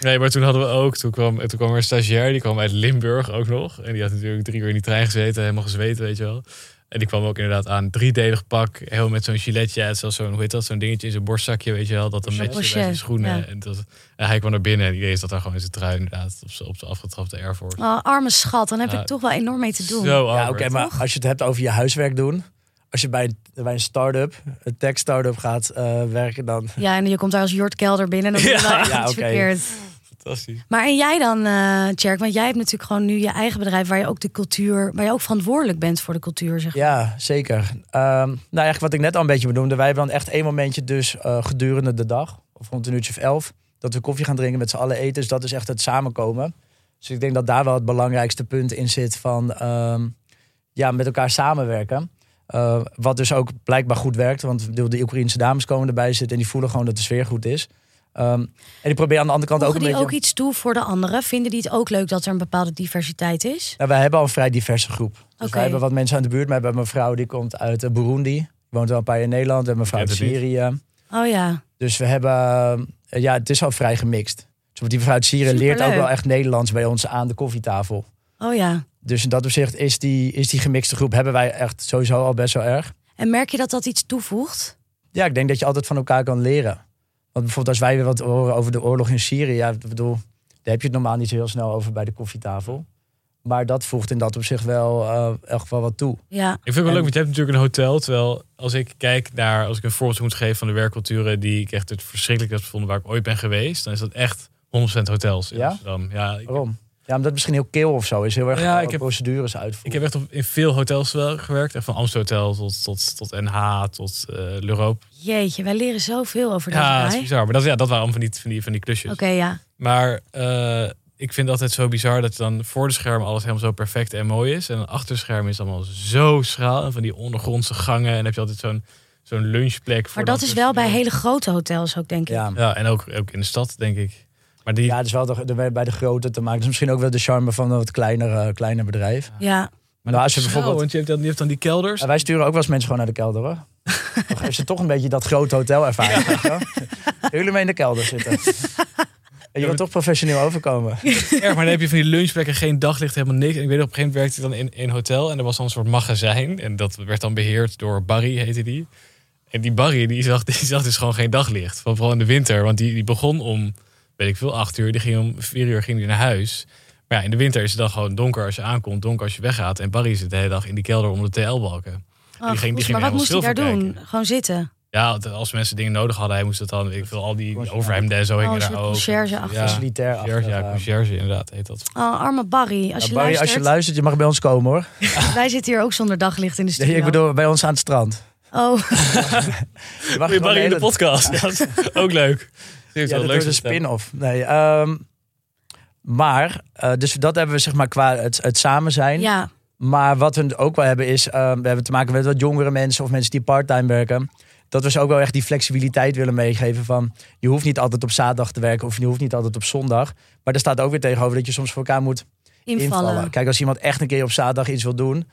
Nee, maar toen hadden we ook, toen kwam, toen kwam er een stagiair, die kwam uit Limburg ook nog. En die had natuurlijk drie uur in die trein gezeten, helemaal gezweten, weet je wel. En die kwam ook inderdaad aan, driedelig pak, heel met zo'n giletje, zoals zo'n, hoe heet dat, zo'n dingetje in zijn borstzakje, weet je wel. Dat een Zo'n matchte bij zijn schoenen. ja. En, dat, en hij kwam naar binnen en iedereen zat daar gewoon in zijn trui inderdaad, op zijn, op zijn afgetrapte Air Force. Oh, arme schat, dan heb Ja. ik toch wel enorm mee te doen. Zo, Ja, oké, maar als je het hebt over je huiswerk doen. Als je bij een, bij een start-up, een tech-start-up gaat eh, werken, dan... Ja, en je komt daar als Jort Kelder binnen. Dan *laughs* Ja. wel echt Ja, iets oké. verkeerd. Fantastisch. Maar en jij dan, eh Tjerk? Want jij hebt natuurlijk gewoon nu je eigen bedrijf... waar je ook de cultuur, waar je ook verantwoordelijk bent voor de cultuur, zeg maar. Ja, zeker. Ehm, nou, eigenlijk wat ik net al een beetje benoemde. Wij hebben dan echt één momentje dus eh, gedurende de dag. Of rond een uurtje of elf. Dat we koffie gaan drinken met z'n allen eten. Dus dat is echt het samenkomen. Dus ik denk dat daar wel het belangrijkste punt in zit van... ehm, ja, met elkaar samenwerken. Eh, wat dus ook blijkbaar goed werkt. Want de, de Oekraïnse dames komen erbij zitten... en die voelen gewoon dat de sfeer goed is. Ehm, en ik probeer aan de andere kant ook een die beetje... ook iets toe voor de anderen? Vinden die het ook leuk dat er een bepaalde diversiteit is? Nou, wij hebben al een vrij diverse groep. Dus wij hebben wat mensen aan de buurt. We hebben een vrouw die komt uit eh, Burundi. Die woont al een paar jaar in Nederland. We hebben een vrouw uit. Syrië. Oh ja. Dus we hebben... eh, ja, het is al vrij gemixt. Dus die vrouw uit Syrië leert ook wel echt Nederlands bij ons aan de koffietafel. Oh ja. Dus in dat opzicht is die, is die gemixte groep... hebben wij echt sowieso al best wel erg. En merk je dat dat iets toevoegt? Ja, ik denk dat je altijd van elkaar kan leren. Want bijvoorbeeld als wij weer wat horen over de oorlog in Syrië... Ja, ik bedoel, daar heb je het normaal niet zo heel snel over bij de koffietafel. Maar dat voegt in dat opzicht wel eh, echt wel wat toe. Ja. Ik vind het wel leuk, want je hebt natuurlijk een hotel. Terwijl als ik kijk naar, als ik een voorbeeld moet geven van de werkculturen die ik echt het verschrikkelijk heb gevonden waar ik ooit ben geweest, dan is dat echt 100% hotels in Ja? Amsterdam. Ja, ik, Waarom? Ja, omdat het misschien heel kil of zo is. Heel erg Ja, ik heb- procedures ik uitvoeren. heb echt op, in veel hotels wel gewerkt. Echt van Amstelhotel tot, tot, tot NH, tot eh L'Europe. Jeetje, wij leren zoveel over deze Ja, dat is bizar. Maar dat, ja, dat waren allemaal van die, van die, van die klusjes. Oké, ja. Maar eh, ik vind het altijd zo bizar dat dan voor de scherm alles helemaal zo perfect en mooi is. En dan achter de scherm is het allemaal zo schraal. En van die ondergrondse gangen. En heb je altijd zo'n zo'n lunchplek. Voor Maar dan dat is wel bij hele grote hotels ook, denk ik. Ja. Ja, en ook, ook in de stad, denk ik. Maar die, ja, het is wel de, de- bij de grote te maken. Dat is misschien ook wel de charme van een wat kleiner, eh, kleiner bedrijf. Ja. maar nou, als je bijvoorbeeld- Want je hebt, dan, je hebt dan die kelders. En wij sturen ook wel eens mensen gewoon naar de kelder hoor. *laughs* Dan geven ze toch een beetje dat grote hotel ervaring. je wel. Jullie mee in de kelder zitten. *laughs* En je wilt toch professioneel overkomen. Erg, maar dan heb je van die lunchplekken geen daglicht, helemaal niks. En ik weet op een gegeven moment werkte ik dan in een hotel. En er was dan een soort magazijn. En dat werd dan beheerd door Barry, heette die. En die Barry, die zag, die zag dus gewoon geen daglicht. Van Vooral in de winter. Want die, die begon om, weet ik veel, acht uur. Die ging om vier uur ging die naar huis. Maar ja, in de winter is het dan gewoon donker als je aankomt. Donker als je weggaat. En Barry zit de hele dag in die kelder onder de TL-balken. Oh, ging- die ging maar wat moest hij daar doen? kijken. Gewoon zitten. Ja, als mensen dingen nodig hadden, hij moest het dan, ik veel, al die overhemden en zo Oh, hingen een daar ook. Ja, Facilitair conciërge, ja, achter, eh. conciërge inderdaad heet dat. Oh, arme Barry. Als je, Barry, luistert, als je luistert, je mag bij ons komen hoor. *laughs* Wij zitten hier ook zonder daglicht in de studio. Nee, ik bedoel, bij ons aan het strand. Oh, *laughs* Je mag Barry in de podcast. *laughs* Ja, dat is ook leuk. Die heeft Ja, wel leuk een spin-off. Nee, ehm, maar, eh, dus dat hebben we zeg maar qua het, het samen zijn. ja. Maar wat we ook wel hebben is, ehm, we hebben te maken met wat jongere mensen of mensen die parttime werken. Dat we ze ook wel echt die flexibiliteit willen meegeven van, je hoeft niet altijd op zaterdag te werken of je hoeft niet altijd op zondag. Maar er staat ook weer tegenover dat je soms voor elkaar moet Invallen. invallen. Kijk, als iemand echt een keer op zaterdag iets wil doen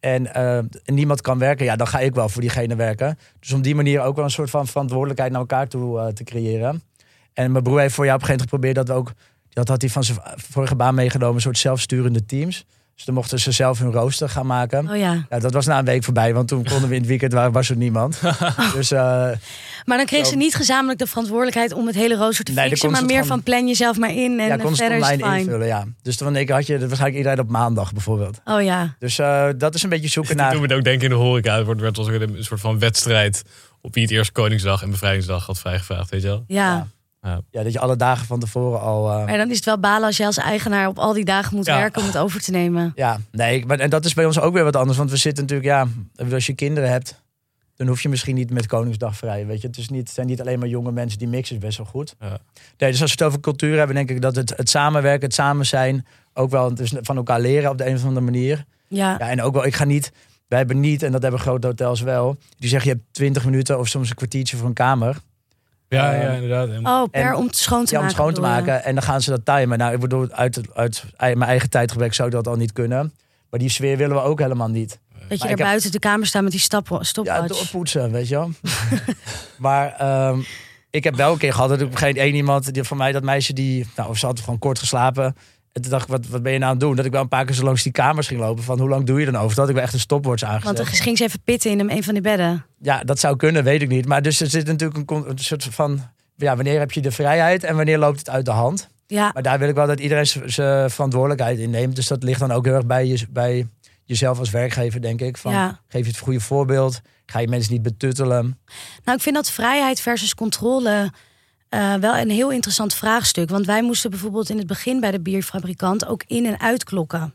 en, eh, en niemand kan werken, ja, dan ga ik wel voor diegene werken. Dus om die manier ook wel een soort van verantwoordelijkheid naar elkaar toe eh, te creëren. En mijn broer heeft voor jou op een gegeven moment geprobeerd dat we ook, dat had hij van zijn vorige baan meegenomen, een soort zelfsturende teams. Dus dan mochten ze zelf hun rooster gaan maken. Oh ja. Ja, dat was na een week voorbij, want toen konden we in het weekend, waar was er niemand. *laughs* dus eh, Maar dan kreeg ze niet gezamenlijk de verantwoordelijkheid om het hele rooster te Nee, dan fixen, maar meer gewoon- van plan jezelf maar in en ja, het verder is het online fijn. invullen, ja. Dus toen ik, had je waarschijnlijk iedereen op maandag bijvoorbeeld. Oh ja. Dus eh, dat is een beetje zoeken Toen naar... we het ook denken in de horeca. Het wordt werd als een soort van wedstrijd op wie het eerst Koningsdag en Bevrijdingsdag had vrijgevraagd, weet je wel? Ja. Ja. Ja, dat je alle dagen van tevoren al... eh, Maar dan is het wel balen als je als eigenaar op al die dagen moet Ja. werken om het over te nemen. Ja, nee, maar, en dat is bij ons ook weer wat anders. Want we zitten natuurlijk, ja, als je kinderen hebt, dan hoef je misschien niet met Koningsdag vrij. Weet je, het, is niet, het zijn niet alleen maar jonge mensen, die mix is best wel goed. Ja. Nee, dus als we het over cultuur hebben, denk ik dat het, het samenwerken, het samen zijn, ook wel dus van elkaar leren op de een of andere manier. Ja. Ja, en ook wel, ik ga niet, Wij hebben niet, en dat hebben grote hotels wel. Die zeggen je hebt 20 minuten of soms een kwartiertje voor een kamer. Ja, ja, inderdaad. En- Oh, per En- om het schoon te Ja, om maken. schoon te maken. En dan gaan ze dat timen. Nou, ik bedoel, uit, uit mijn eigen tijdgebrek zou ik dat al niet kunnen. Maar die sfeer willen we ook helemaal niet. Dat je Maar daar heb- buiten de kamer staat met die stap, Ja, stopwatch. doorpoetsen, weet je wel. *laughs* *laughs* maar ehm, ik heb wel een keer gehad dat ik geen één iemand, die van mij, dat meisje die, nou, ze had gewoon kort geslapen. En toen dacht ik, wat, wat ben je nou aan het doen? Dat ik wel een paar keer zo langs die kamers ging lopen. Van hoe lang doe je dan over? Dat ik wel echt een stopwatch Want aangezet. dan ging ze even pitten in een van die bedden. Ja, dat zou kunnen, weet ik niet. Maar dus er zit natuurlijk een, soort van, ja, wanneer heb je de vrijheid en wanneer loopt het uit de hand? Ja, Maar daar wil ik wel dat iedereen zijn verantwoordelijkheid in neemt. Dus dat ligt dan ook heel erg bij, je, bij jezelf als werkgever, denk ik. Van, ja. Geef je het goede voorbeeld? Ga je mensen niet betuttelen? Nou, ik vind dat vrijheid versus controle eh, wel een heel interessant vraagstuk. Want wij moesten bijvoorbeeld in het begin bij de bierfabrikant ook in- en uitklokken.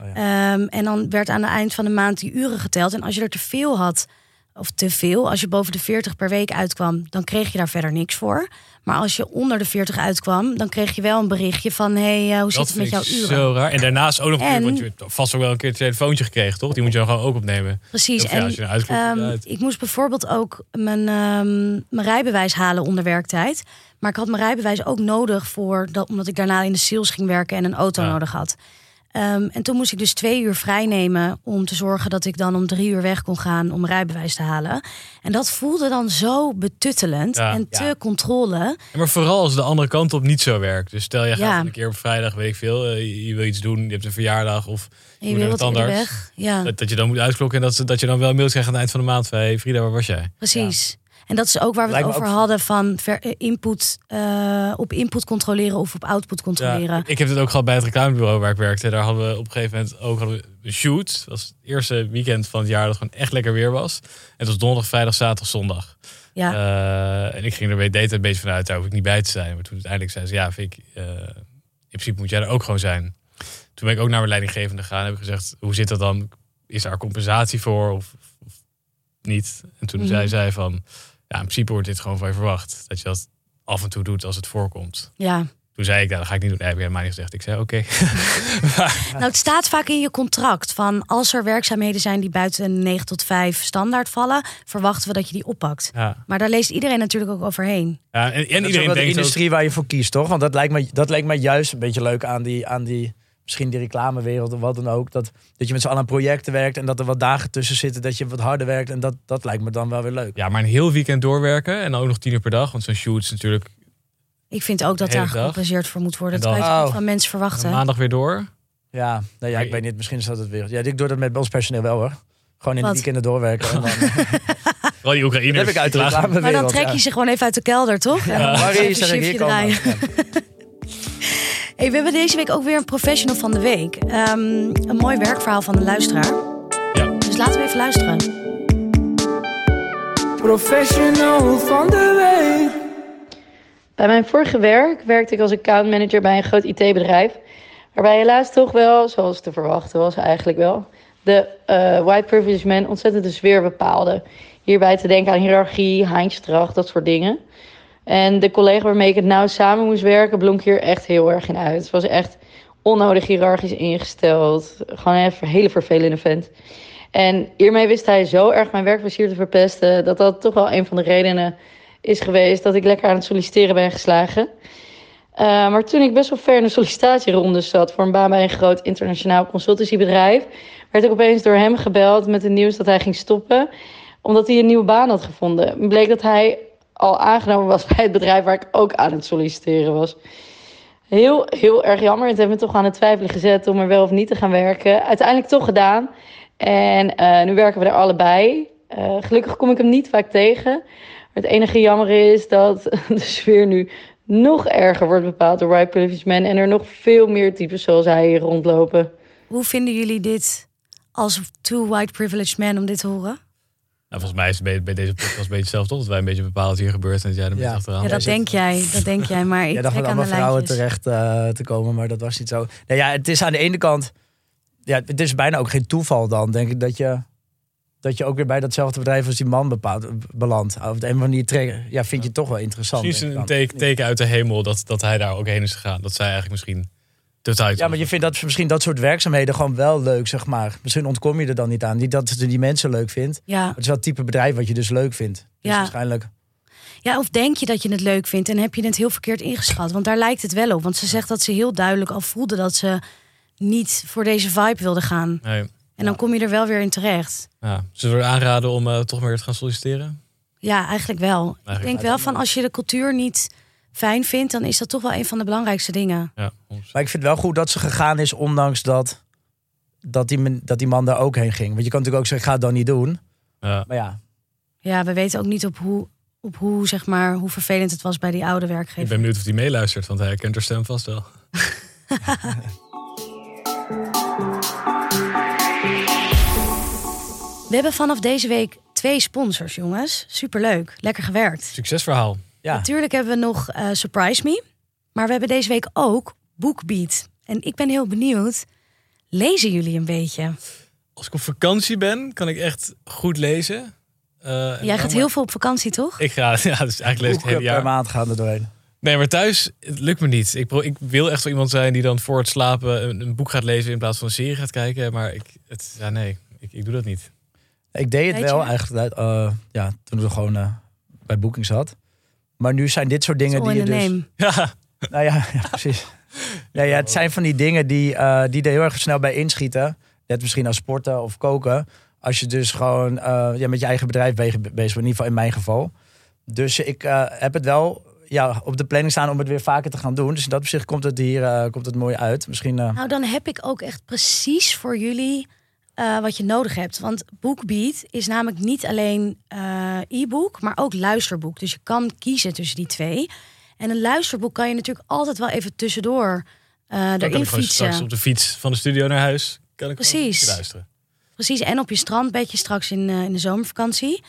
Oh Ehm, en dan werd aan het eind van de maand die uren geteld. En als je er te veel had, of te veel, als je boven de 40 per week uitkwam, dan kreeg je daar verder niks voor. Maar als je onder de 40 uitkwam, dan kreeg je wel een berichtje van: hé, hey, eh, hoe zit dat het met jouw uren? zo raar. En daarnaast ook nog een want je hebt vast ook wel een keer een telefoontje gekregen, toch? Die moet je dan gewoon ook opnemen. Precies. Ja, en als je ehm, ik moest bijvoorbeeld ook mijn, ehm, mijn rijbewijs halen onder werktijd. Maar ik had mijn rijbewijs ook nodig voor dat, omdat ik daarna in de sales ging werken en een auto Ja. nodig had. Ehm, en toen moest ik dus twee uur vrij nemen om te zorgen dat ik dan om drie uur weg kon gaan om rijbewijs te halen. En dat voelde dan zo betuttelend Ja. en te Ja. controle. Ja, maar vooral als de andere kant op niet zo werkt. Dus stel je gaat Ja. een keer op vrijdag, weet ik veel, eh, je- je wil iets doen, je hebt een verjaardag of je moet wil wat. Ja, Dat, dat je dan moet uitklokken en dat, dat je dan wel een mail krijgt aan het eind van de maand van hey, Frida, waar was jij? precies. En dat is ook waar we Lijkt het over ook- hadden van ver, eh, input, eh, op input controleren of op output controleren. Ja, ik heb het ook gehad bij het reclamebureau waar ik werkte. Daar hadden we op een gegeven moment ook hadden we een shoot. Dat was het eerste weekend van het jaar dat gewoon echt lekker weer was. En het was donderdag, vrijdag, zaterdag, zondag. Ja. Eh, en ik ging er bij data een beetje vanuit, daar hoef ik niet bij te zijn. Maar toen uiteindelijk zei ze, ja, eh, in principe moet jij er ook gewoon zijn. Toen ben ik ook naar mijn leidinggevende gegaan en heb ik gezegd, hoe zit dat dan? Is daar compensatie voor of, of niet? En toen Mhm. zei zij van, ja, in principe wordt dit gewoon van je verwacht. Dat je dat af en toe doet als het voorkomt. ja. Toen zei ik, nou, dat ga ik niet doen. Nee, heb ik helemaal niet gezegd. Ik zei, oké. *laughs* Nou, het staat vaak in je contract van als er werkzaamheden zijn die buiten een 9 tot 5 standaard vallen, verwachten we dat je die oppakt. Ja. Maar daar leest iedereen natuurlijk ook overheen. Ja, en, en dat is ook iedereen wel de denkt ook, industrie waar je voor kiest, toch? Want dat lijkt me, dat lijkt me juist een beetje leuk aan die, aan die misschien die reclamewereld of wat dan ook. Dat, dat je met z'n allen aan projecten werkt en dat er wat dagen tussen zitten, dat je wat harder werkt. En dat, dat lijkt me dan wel weer leuk. ja, maar een heel weekend doorwerken en dan ook nog tien uur per dag. Want zo'n shoot is natuurlijk Ik vind ook dat De daar gecompenseerd voor moet worden. En Dat kan je Oh. van mensen verwachten. maandag weer door. Ja, nou ja, ik weet niet. Misschien is dat het weer. Ja, ik doe dat met ons personeel wel hoor. Gewoon in Wat? de weekenden doorwerken. En dan, *laughs* Wel die Oekraïners. dat heb ik uit de maar dan trek ja. je ze gewoon even uit de kelder, toch? En dan Marie, zeg ik hier komen. Hey, we hebben deze week ook weer een professional van de week. Ehm, een mooi werkverhaal van de luisteraar. Ja. Dus laten we even luisteren. Professional van de week. Bij mijn vorige werk werkte ik als accountmanager bij een groot IT-bedrijf. Waarbij helaas toch wel, zoals te verwachten was eigenlijk wel, de eh, white privilege man ontzettend de sfeer bepaalde. Hierbij te denken aan hiërarchie, Heinzdracht, dat soort dingen. En de collega waarmee ik het nauw samen moest werken, blonk hier echt heel erg in uit. Het was echt onnodig hiërarchisch ingesteld. Gewoon een hele vervelende vent. En hiermee wist hij zo erg mijn werkplezier te verpesten, dat dat toch wel een van de redenen is geweest dat ik lekker aan het solliciteren ben geslagen. Uh, maar toen ik best wel ver in de sollicitatieronde zat voor een baan bij een groot internationaal consultancybedrijf, werd ik opeens door hem gebeld met het nieuws dat hij ging stoppen, omdat hij een nieuwe baan had gevonden. Het bleek dat hij al aangenomen was bij het bedrijf waar ik ook aan het solliciteren was. Heel, heel erg jammer. Het heeft me toch aan het twijfelen gezet om er wel of niet te gaan werken. Uiteindelijk toch gedaan. En uh, nu werken we er allebei. Uh, gelukkig kom ik hem niet vaak tegen. Het enige jammer is dat *laughs* de sfeer nu nog erger wordt bepaald door white privileged men. En er nog veel meer types zoals hij hier rondlopen. Hoe vinden jullie dit als two white privileged men om dit te horen? Nou, volgens mij is het bij, bij deze podcast een beetje hetzelfde, toch? Dat wij een beetje bepalen wat hier gebeurt en dat jij er een Ja. beetje achteraan. Ja, dat denk jij, dat denk jij. Maar *laughs* ik Ja, dacht allemaal vrouwen lijntjes. terecht eh, te komen, maar dat was niet zo. Nee, ja, het is aan de ene kant, ja, het is bijna ook geen toeval dan, denk ik, dat je, dat je ook weer bij datzelfde bedrijf als die man bepaalt, belandt. Op de een of andere manier trek- ja, vind je het toch wel interessant. Ik een teken, teken uit de hemel dat, dat hij daar ook heen is gegaan. Dat zij eigenlijk misschien de tijd. Ja, maar je vindt dat misschien dat soort werkzaamheden gewoon wel leuk, zeg maar. Misschien ontkom je er dan niet aan. Niet dat je die mensen leuk vindt. Ja. Het is wel het type bedrijf wat je dus leuk vindt. Dus Ja. waarschijnlijk. ja, of denk je dat je het leuk vindt en heb je het heel verkeerd ingeschat? Want daar lijkt het wel op. Want ze zegt dat ze heel duidelijk al voelde dat ze niet voor deze vibe wilde gaan. Nee. En dan kom je er wel weer in terecht. Ja. Zullen we aanraden om eh, toch meer te gaan solliciteren? Ja, eigenlijk wel. ik denk wel van als je de cultuur niet fijn vindt, dan is dat toch wel een van de belangrijkste dingen. Ja. Maar ik vind het wel goed dat ze gegaan is, ondanks dat, dat, die, men- dat die man daar ook heen ging. Want je kan natuurlijk ook zeggen, ik ga het dan niet doen. Ja. Maar ja, Ja, we weten ook niet op hoe, op hoe, zeg maar, hoe vervelend het was bij die oude Ik werkgever. ben benieuwd of hij meeluistert, want hij herkent haar stem vast wel. *laughs* We hebben vanaf deze week twee sponsors, jongens. Superleuk. Lekker gewerkt. Succesverhaal. Ja. Natuurlijk hebben we nog eh, Surprise Me. Maar we hebben deze week ook Bookbeat. En ik ben heel benieuwd. Lezen jullie een beetje? Als ik op vakantie ben, kan ik echt goed lezen. Eh, Jij gaat maar- heel veel op vakantie, toch? Ik ga, *laughs* ja, dus eigenlijk lees ik per jaar. maand gaan er doorheen. Nee, maar thuis, het lukt me niet. Ik, ik wil echt wel iemand zijn die dan voor het slapen een, een boek gaat lezen in plaats van een serie gaat kijken. Maar ik, het, ja, nee, ik, ik doe dat niet. Ik deed het Weet wel je? eigenlijk eh, ja, toen ik gewoon bij Booking zat. Maar nu zijn dit soort dingen die je dus... name. Ja, *laughs* Nou ja, ja precies. Ja, ja, het zijn van die dingen die, eh, die er heel erg snel bij inschieten. Net misschien als sporten of koken. Als je dus gewoon eh, ja, met je eigen bedrijf bezig bent. In ieder geval in mijn geval. Dus ik eh, heb het wel ja, op de planning staan om het weer vaker te gaan doen. Dus in dat opzicht komt het hier eh, komt het mooi uit. Misschien Nou, dan heb ik ook echt precies voor jullie eh, wat je nodig hebt. Want BookBeat is namelijk niet alleen eh, e-book, maar ook luisterboek. Dus je kan kiezen tussen die twee. En een luisterboek kan je natuurlijk altijd wel even tussendoor kan erin ik gewoon straks fietsen. op de fiets van de studio naar huis. Kan ik Precies. luisteren. Precies, en op je strandbedje straks in, in de zomervakantie.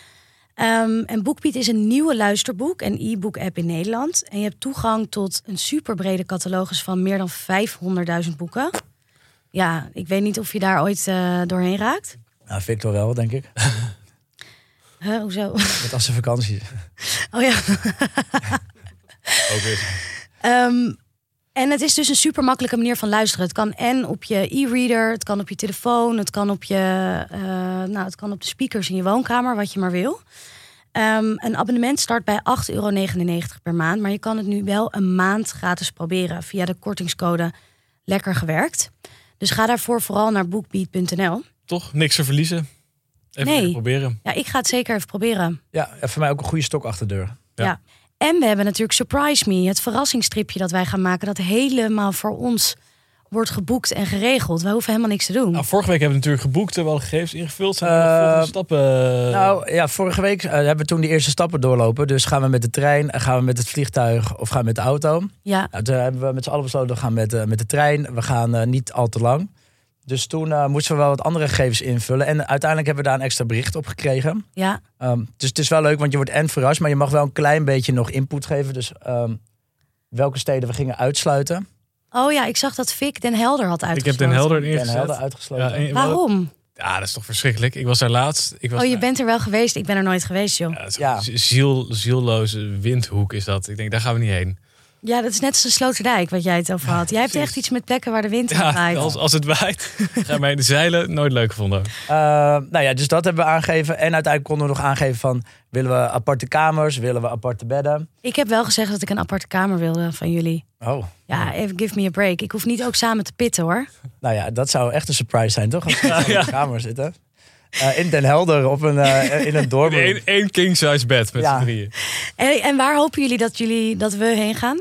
Ehm, en BookBeat is een nieuwe luisterboek en e-book app in Nederland. En je hebt toegang tot een super brede catalogus van meer dan 500.000 boeken. Ja, ik weet niet of je daar ooit eh, doorheen raakt. nou, Victor wel, denk ik. *laughs* Huh, hoezo? Met als zijn vakantie. Oh ja. *laughs* Ook weer. Ehm, en het is dus een super makkelijke manier van luisteren. Het kan en op je e-reader, het kan op je telefoon, het kan op, je, eh, nou, het kan op de speakers in je woonkamer, wat je maar wil. Ehm, een abonnement start bij 8,99 euro per maand. Maar je kan het nu wel een maand gratis proberen via de kortingscode Lekker Gewerkt. Dus ga daarvoor vooral naar bookbeat.nl. Toch niks te verliezen. Even Nee. proberen. Ja, ik ga het zeker even proberen. Ja, en voor mij ook een goede stok achter de deur. Ja. Ja. En we hebben natuurlijk Surprise Me, het verrassingsstripje dat wij gaan maken, dat helemaal voor ons wordt geboekt en geregeld. Wij hoeven helemaal niks te doen. Nou, vorige week hebben we natuurlijk geboekt, al gegevens ingevuld. Zijn er nog Eh, volgende stappen? Nou ja, vorige week eh, hebben we toen die eerste stappen doorlopen. Dus gaan we met de trein, eh, gaan we met het vliegtuig of gaan we met de auto? Ja, Nou, toen hebben we met z'n allen besloten, we gaan met, met de trein. We gaan niet al te lang. Dus toen moesten we wel wat andere gegevens invullen. En uiteindelijk hebben we daar een extra bericht op gekregen. ja. Ehm, dus het is wel leuk, want je wordt en verrast. Maar je mag wel een klein beetje nog input geven. Dus ehm, welke steden we gingen uitsluiten. Oh ja, ik zag dat Vic Den Helder had ik uitgesloten. heb Den Helder Den ingezet. Helder uitgesloten. Ja, en- Waarom? Ja, dat is toch verschrikkelijk. Ik was daar laatst. Ik was Oh, je daar- bent er wel geweest. Ik ben er nooit geweest, joh. Ja, ziel, zielloze windhoek is dat. Ik denk, daar gaan we niet heen. Ja, dat is net als de Sloterdijk wat jij het over had. Jij hebt echt iets met plekken waar de wind in Ja, waait. als, als het waait, ga mij in de zeilen. Nooit leuk gevonden. Eh, nou ja, dus dat hebben we aangegeven. En uiteindelijk konden we nog aangeven van... willen we aparte kamers, willen we aparte bedden? Ik heb wel gezegd dat ik een aparte kamer wilde van jullie. Oh, Ja, even give me a break. Ik hoef niet ook samen te pitten, hoor. nou ja, dat zou echt een surprise zijn, toch? Als we *laughs* in de kamer zitten. Eh, in Den Helder, op een, eh, in een dorp. Eén één king-size bed met Ja. z'n drieën. En, en waar hopen jullie dat, jullie dat we heen gaan?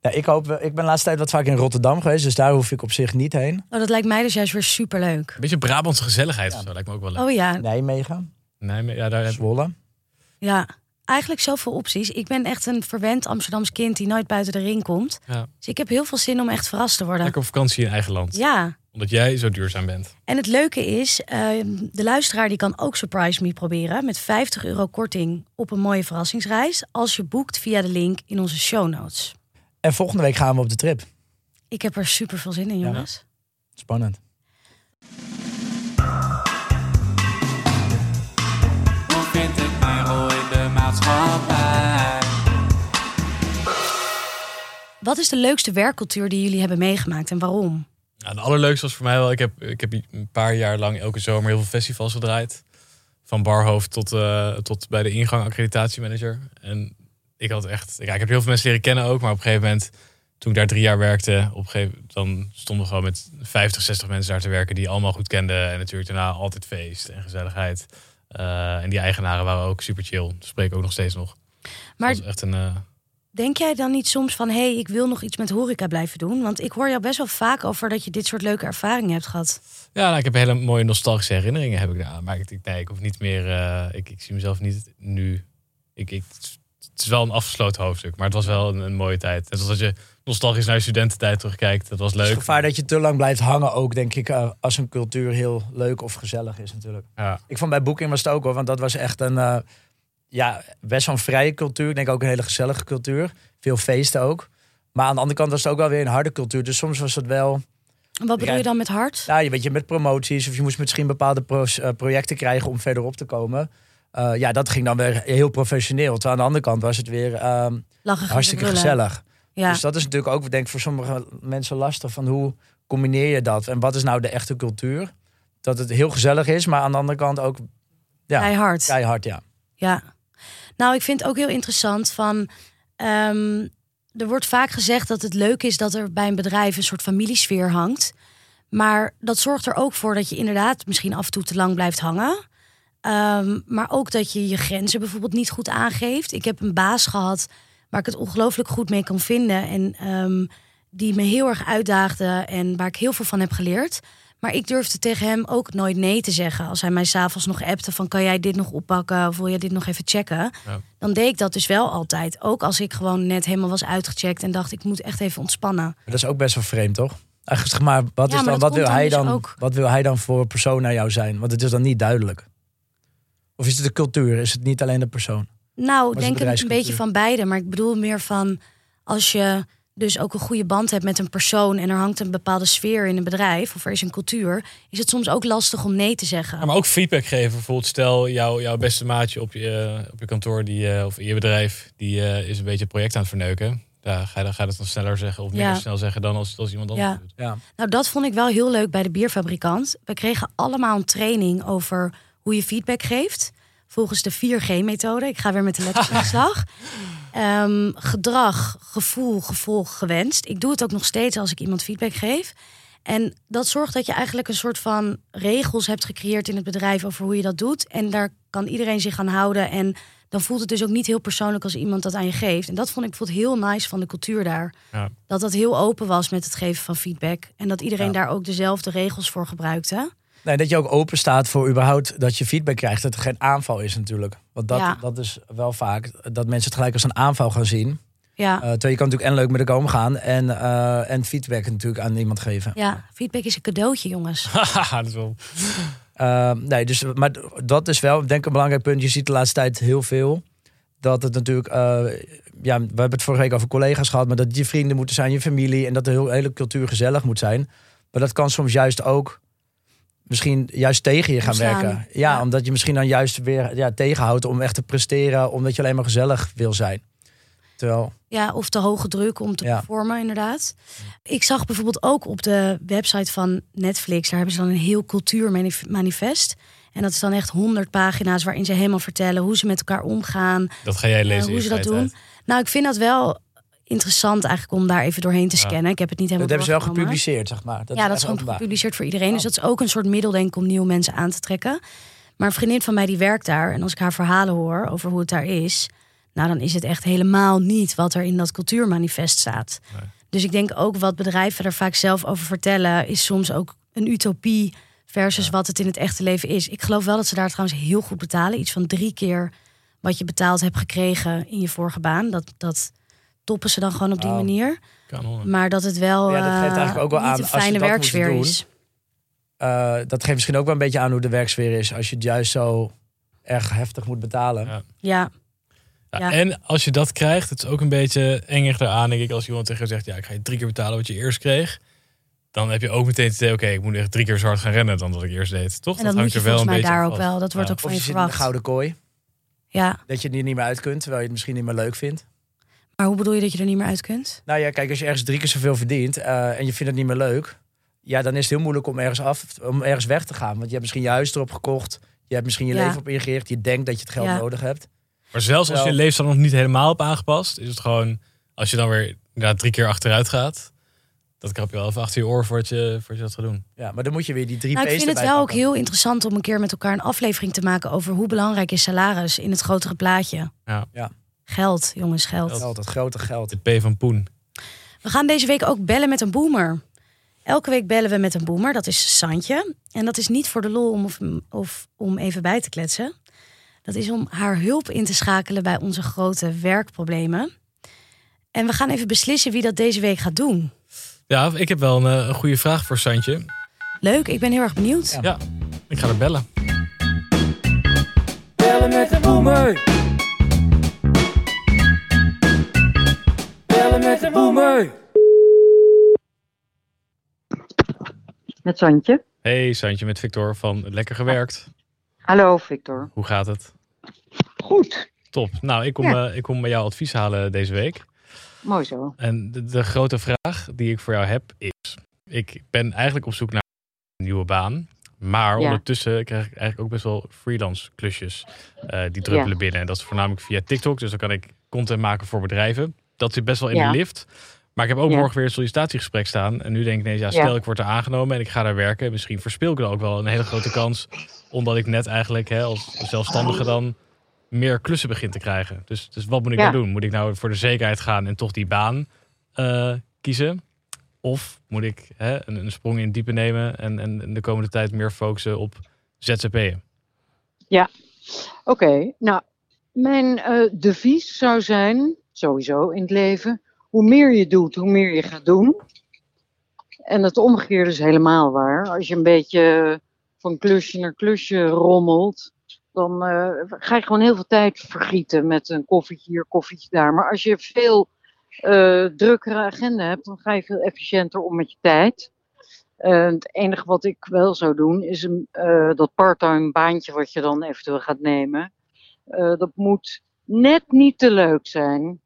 Ja, ik, hoop, ik ben de laatste tijd wat vaak in Rotterdam geweest, dus daar hoef ik op zich niet heen. Oh, dat lijkt mij dus juist weer superleuk. Een beetje Brabantse gezelligheid of zo. Lijkt me ook wel leuk. Oh ja, Nijmegen, Nee, maar ja, daar heb Zwolle. ja. Eigenlijk zoveel opties. Ik ben echt een verwend Amsterdams kind die nooit buiten de ring komt. Ja. Dus ik heb heel veel zin om echt verrast te worden. lekker op vakantie in eigen land. Ja, Omdat jij zo duurzaam bent. en het leuke is, eh, de luisteraar die kan ook Surprise Me proberen met 50 euro korting op een mooie verrassingsreis als je boekt via de link in onze show notes. En volgende week gaan we op de trip. Ik heb er super veel zin in, jongens. Spannend. Hoe vind ik mijn rol in de maatschappij? Wat is de leukste werkcultuur die jullie hebben meegemaakt en waarom? Ja, de allerleukste was voor mij wel, ik heb, ik heb een paar jaar lang elke zomer heel veel festivals gedraaid. Van barhoofd tot, eh, tot bij de ingang accreditatiemanager. En ik had echt, ja, ik heb heel veel mensen leren kennen ook, maar op een gegeven moment, toen ik daar drie jaar werkte, op een gegeven moment, dan stonden we gewoon met 50, 60 mensen daar te werken die allemaal goed kenden. En natuurlijk daarna altijd feest en gezelligheid. Eh, en die eigenaren waren ook super chill. Spreken ook nog steeds nog. Maar echt een. eh, denk jij dan niet soms van... hé, hey, ik wil nog iets met horeca blijven doen? Want ik hoor jou best wel vaak over dat je dit soort leuke ervaringen hebt gehad. Ja, nou, ik heb hele mooie nostalgische herinneringen heb ik daar. Maar ik, ik- nee, ik hoef niet meer. eh, ik, ik zie mezelf niet nu. Ik, ik, het is wel een afgesloten hoofdstuk, maar het was wel een, een mooie tijd. Net als als je nostalgisch naar je studententijd terugkijkt, dat was Het is leuk. gevaar dat je te lang blijft hangen ook, denk ik, eh, als een cultuur heel leuk of gezellig is natuurlijk. Ja. Ik vond bij Booking was het ook hoor, want dat was echt een, eh, ja, best wel een vrije cultuur. Ik denk ook een hele gezellige cultuur. Veel feesten ook. Maar aan de andere kant was het ook wel weer een harde cultuur. Dus soms was het wel, En wat bedoel Ja. je dan met hard? nou, je weet je, met promoties of je moest misschien bepaalde pro- eh, projecten krijgen om verderop te komen. Eh, ja, dat ging dan weer heel professioneel. Terwijl aan de andere kant was het weer ehm, hartstikke gezellig. Ja. Dus dat is natuurlijk ook, denk ik, voor sommige mensen lastig. Van hoe combineer je dat? En wat is nou de echte cultuur? Dat het heel gezellig is, maar aan de andere kant ook ja, Keihard. keihard, ja. Ja. Nou, ik vind het ook heel interessant van... ehm, er wordt vaak gezegd dat het leuk is dat er bij een bedrijf een soort familiesfeer hangt. Maar dat zorgt er ook voor dat je inderdaad misschien af en toe te lang blijft hangen. Ehm, maar ook dat je je grenzen bijvoorbeeld niet goed aangeeft. Ik heb een baas gehad waar ik het ongelooflijk goed mee kan vinden. En ehm, die me heel erg uitdaagde en waar ik heel veel van heb geleerd. Maar ik durfde tegen hem ook nooit nee te zeggen. Als hij mij s'avonds nog appte van kan jij dit nog oppakken of wil jij dit nog even checken? Ja. Dan deed ik dat dus wel altijd. Ook als ik gewoon net helemaal was uitgecheckt en dacht ik moet echt even ontspannen. Maar dat is ook best wel vreemd, toch? Maar, wat, Ja, is dan, wat, wil hij dus dan, ook- wat wil hij dan voor persoon naar jou zijn? Want het is dan niet duidelijk. Of is het de cultuur? Is het niet alleen de persoon? Nou, is denk een beetje van beide. Maar ik bedoel meer van als je dus ook een goede band hebt met een persoon en er hangt een bepaalde sfeer in een bedrijf of er is een cultuur, is het soms ook lastig om nee te zeggen. Ja, maar ook feedback geven. Bijvoorbeeld, stel jouw, jouw beste maatje op je, op je kantoor die, eh, of in je bedrijf, die eh, is een beetje het project aan het verneuken. Ja, ga je, dan- ga je dat dan sneller zeggen of minder Ja. snel zeggen dan als, als iemand anders Ja. doet. Ja. Nou, dat vond ik wel heel leuk bij de bierfabrikant. We kregen allemaal een training over hoe je feedback geeft. Volgens de 4G-methode. Ik ga weer met de letters aan de *laughs* slag. Ehm, gedrag, gevoel, gevolg, gewenst. Ik doe het ook nog steeds als ik iemand feedback geef. En dat zorgt dat je eigenlijk een soort van regels hebt gecreëerd in het bedrijf over hoe je dat doet. En daar kan iedereen zich aan houden. En dan voelt het dus ook niet heel persoonlijk als iemand dat aan je geeft. En dat vond ik bijvoorbeeld heel nice van de cultuur daar. Ja. Dat dat heel open was met het geven van feedback. En dat iedereen Ja. daar ook dezelfde regels voor gebruikte. Nee, dat je ook open staat voor überhaupt dat je feedback krijgt. Dat er geen aanval is natuurlijk. Want dat, Ja. dat is wel vaak dat mensen het gelijk als een aanval gaan zien. Ja, Eh, terwijl je kan natuurlijk en leuk met elkaar omgaan en, eh, en feedback natuurlijk aan iemand geven. ja, feedback is een cadeautje, jongens. *laughs* Haha, dat is wel... Eh, nee, dus, maar dat is wel, denk ik, een belangrijk punt. Je ziet de laatste tijd heel veel. Dat het natuurlijk, ja, we hebben het vorige week over collega's gehad, maar dat je vrienden moeten zijn, je familie en dat de hele cultuur gezellig moet zijn. Maar dat kan soms juist ook misschien juist tegen je gaan Omslaan. werken. Ja, Ja. omdat je misschien dan juist weer ja, tegenhoudt om echt te presteren, omdat je alleen maar gezellig wil zijn. Terwijl, Ja, of te hoge druk om te Ja. performen, inderdaad. Ik zag bijvoorbeeld ook op de website van Netflix, daar hebben ze dan een heel cultuurmanifest. En dat is dan echt honderd pagina's waarin ze helemaal vertellen hoe ze met elkaar omgaan, Dat ga jij eh, lezen. hoe ze dat doen. Nou, ik vind dat wel interessant eigenlijk om daar even doorheen te Ja. scannen. Ik heb het niet helemaal dat hebben ze wel gepubliceerd, zeg maar. ja, dat is gewoon openbaar. gepubliceerd voor iedereen. Dus dat is ook een soort middel, denk ik, om nieuwe mensen aan te trekken. Maar een vriendin van mij die werkt daar. En als ik haar verhalen hoor over hoe het daar is... nou, dan is het echt helemaal niet wat er in dat cultuurmanifest staat. Nee. Dus ik denk ook wat bedrijven er vaak zelf over vertellen... is soms ook een utopie versus wat het in het echte leven is. Ik geloof wel dat ze daar trouwens heel goed betalen. Iets van drie keer wat je betaald hebt gekregen in je vorige baan. Dat, dat toppen ze dan gewoon op die Oh. manier. Maar dat het wel Ja, dat geeft eh, eigenlijk ook wel niet aan, een als je fijne moet werksfeer doen, is. Eh, dat geeft misschien ook wel een beetje aan hoe de werksfeer is. Als je het juist zo erg heftig moet betalen. Ja. Ja, Ja, Ja. En als je dat krijgt, het is ook een beetje enger eraan, denk ik. Als iemand tegen je zegt, ja, ik ga je drie keer betalen wat je eerst kreeg. Dan heb je ook meteen het idee, oké, ik moet echt drie keer zo hard gaan rennen dan dat ik eerst deed. Toch? en dat hangt je er wel volgens mij een beetje daar ook wel. Dat wordt Ja. ook van Of je je verwacht. gouden kooi. Ja, Dat je er niet meer uit kunt, terwijl je het misschien niet meer leuk vindt. Maar hoe bedoel je dat je er niet meer uit kunt? Nou ja, kijk, als je ergens drie keer zoveel verdient eh, en je vindt het niet meer leuk, ja, dan is het heel moeilijk om ergens af, om ergens weg te gaan. Want je hebt misschien je huis erop gekocht, je hebt misschien je Ja. leven op ingericht, je denkt dat je het geld Ja. nodig hebt. Maar zelfs als je leefstijl nog niet helemaal hebt aangepast, is het gewoon, als je dan weer inderdaad drie keer achteruit gaat, dat krap je wel even achter je oor voordat je, voordat je dat gaat doen. Ja, maar dan moet je weer die drie Nou, ik vind het wel ook heel interessant om een keer met elkaar een aflevering te maken over hoe belangrijk is salaris in het grotere plaatje. Ja. Ja. Geld, jongens, geld. Geld, dat grote geld. De P van Poen. We gaan deze week ook bellen met een boomer. Elke week bellen we met een boomer, dat is Santje. En dat is niet voor de lol om, of, of om even bij te kletsen. Dat is om haar hulp in te schakelen bij onze grote werkproblemen. En we gaan even beslissen wie dat deze week gaat doen. Ja, ik heb wel een, eh, een goede vraag voor Santje. Leuk, ik ben heel erg benieuwd. Ja, ik ga er bellen. Bellen met de boomer. Met de boomer. Met Santje. Hey Santje, met Victor van Lekker Gewerkt. Hallo Victor. Hoe gaat het? Goed. Top. Nou, ik kom, Ja. eh, ik kom bij jou advies halen deze week. Mooi zo. En de, de grote vraag die ik voor jou heb is... Ik ben eigenlijk op zoek naar een nieuwe baan. Maar Ja. ondertussen krijg ik eigenlijk ook best wel freelance klusjes. eh, die druppelen Ja. binnen. En dat is voornamelijk via TikTok. Dus dan kan ik content maken voor bedrijven. Dat zit best wel in Ja. de lift. Maar ik heb ook Ja. morgen weer een sollicitatiegesprek staan. En nu denk ik ineens, ja, stel Ja. ik word er aangenomen en ik ga daar werken. Misschien verspil ik dan ook wel een hele grote kans. Omdat ik net eigenlijk hè, als zelfstandige dan meer klussen begin te krijgen. Dus, dus wat moet ik Ja. nou doen? Moet ik nou voor de zekerheid gaan en toch die baan eh, kiezen? Of moet ik hè, een, een sprong in het diepe nemen en, en de komende tijd meer focussen op ZZP'en? Oké, nou, mijn eh devies zou zijn, sowieso in het leven, hoe meer je doet, hoe meer je gaat doen. En het omgekeerde is helemaal waar. Als je een beetje van klusje naar klusje rommelt, dan eh, ga je gewoon heel veel tijd vergieten met een koffietje hier, koffietje daar. Maar als je veel eh drukkere agenda hebt, dan ga je veel efficiënter om met je tijd. Eh, het enige wat ik wel zou doen, is een, dat parttime baantje wat je dan eventueel gaat nemen. dat moet net niet te leuk zijn.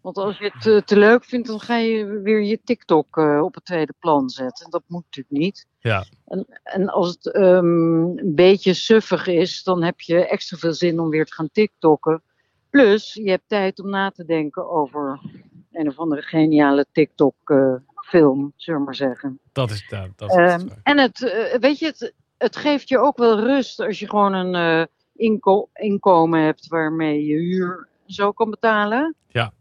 Want als je het eh, te leuk vindt, dan ga je weer je TikTok eh, op het tweede plan zetten. Dat moet natuurlijk niet. Ja. En, en als het ehm, een beetje suffig is, dan heb je extra veel zin om weer te gaan TikTokken. Plus, je hebt tijd om na te denken over een of andere geniale TikTok-film, zullen we maar zeggen. Dat is, ja, dat is Ehm, en het, eh, weet je, het, het geeft je ook wel rust als je gewoon een eh, inko- inkomen hebt waarmee je huur zo kan betalen. Ja.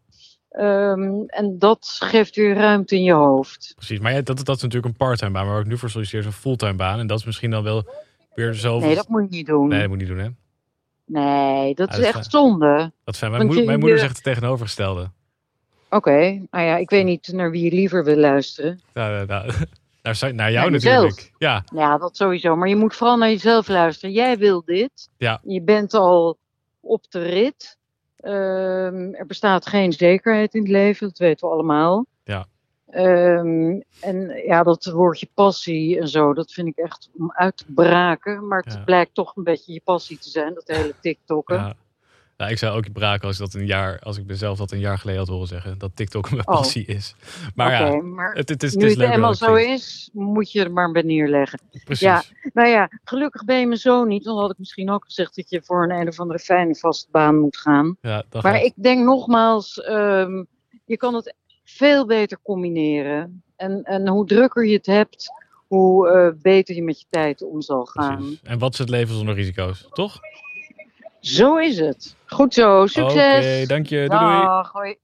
Ehm, en dat geeft weer ruimte in je hoofd. precies. Maar ja, dat, dat is natuurlijk een parttime baan. Maar waar ik nu voor solliciteer is een fulltime baan. En dat is misschien dan wel weer zo... Nee, dat moet je niet doen. Nee, dat moet je niet doen, hè? Nee, dat is dat is echt zonde. Dat is fijn. Mijn, moeder, mijn moeder zegt het tegenovergestelde. Oké, nou ja, ik weet niet naar wie je liever wil luisteren. Nou, *laughs* nou, naar, Sa- naar jou Naar natuurlijk. Ja, Ja, dat sowieso. Maar je moet vooral naar jezelf luisteren. Jij wil dit. Ja. Je bent al op de rit. Ehm, er bestaat geen zekerheid in het leven, dat weten we allemaal. Ja. Ehm, en ja, dat woordje passie en zo, dat vind ik echt om uit te braken. Maar het Ja. blijkt toch een beetje je passie te zijn, dat hele *laughs* TikTokken. ja. Nou, ik zou ook braken als ik dat een jaar, als ik mezelf dat een jaar geleden had horen zeggen. Dat TikTok mijn Oh. passie is. Maar ja, maar het, het is, het nu is het eenmaal dat het zo is, moet je er maar bij neerleggen. Precies. Ja. Nou ja, gelukkig ben je mijn zoon niet. Dan had ik misschien ook gezegd dat je voor een een of andere fijne vaste baan moet gaan. Ja, dat Maar gaat- ik denk nogmaals, ehm, je kan het veel beter combineren. En, en hoe drukker je het hebt, hoe eh, beter je met je tijd om zal gaan. precies. En wat is het leven zonder risico's, toch? Zo is het. Goed zo, succes. Oké, dank je. Doei, doei. Dag, hoi.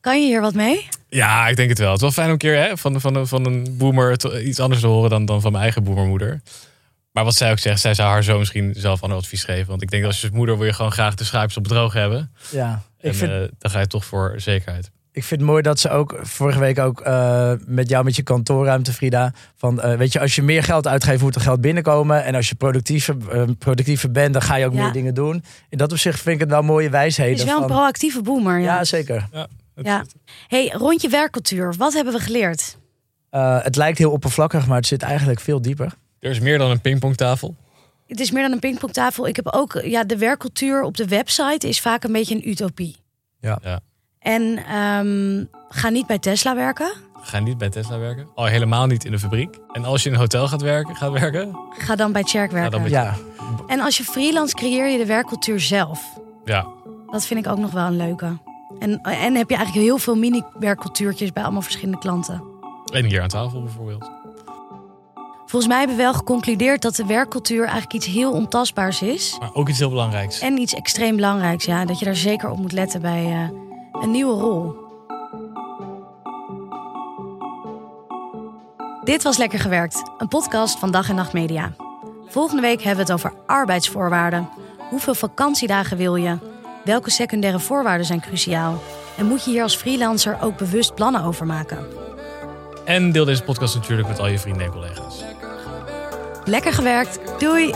Kan je hier wat mee? Ja, ik denk het wel. Het is wel fijn om een keer hè, van, van, van een boomer te- iets anders te horen dan, dan van mijn eigen boomermoeder. Maar wat zij ook zegt, zij zou haar zo misschien zelf ander advies geven. Want ik denk dat als je moeder wil je gewoon graag de schuipjes op het droog hebben. Ja, ik En vind, eh, dan ga je toch voor zekerheid. Ik vind het mooi dat ze ook vorige week ook eh, met jou met je kantoorruimte, Frida. Van eh, weet je, als je meer geld uitgeeft, moet er geld binnenkomen. En als je productiever, eh, productiever bent, dan ga je ook Ja. meer dingen doen. In dat opzicht vind ik het wel mooie wijsheden. Het is wel een proactieve boomer. Ja. ja, zeker. Ja. Hey, rondje werkcultuur. Wat hebben we geleerd? Eh, het lijkt heel oppervlakkig, maar het zit eigenlijk veel dieper. Er is meer dan een pingpongtafel. het is meer dan een pingpongtafel. Ik heb ook, ja, de werkcultuur op de website is vaak een beetje een utopie. Ja. Ja. En ehm, ga niet bij Tesla werken. Ga niet bij Tesla werken. Al helemaal niet in de fabriek. En als je in een hotel gaat werken, gaat werken. Ga dan bij Cherk werken. dan bij- Ja, En als je freelance creëer je de werkcultuur zelf. Ja. Dat vind ik ook nog wel een leuke. En, en heb je eigenlijk heel veel mini-werkcultuurtjes bij allemaal verschillende klanten. En hier aan tafel bijvoorbeeld. Volgens mij hebben we wel geconcludeerd dat de werkcultuur eigenlijk iets heel ontastbaars is. Maar ook iets heel belangrijks. En iets extreem belangrijks, ja. Dat je daar zeker op moet letten bij eh, een nieuwe rol. Dit was Lekker Gewerkt, een podcast van Dag en Nacht Media. Volgende week hebben we het over arbeidsvoorwaarden. Hoeveel vakantiedagen wil je? Welke secundaire voorwaarden zijn cruciaal? En moet je hier als freelancer ook bewust plannen over maken? En deel deze podcast natuurlijk met al je vrienden en collega's. Lekker gewerkt, doei!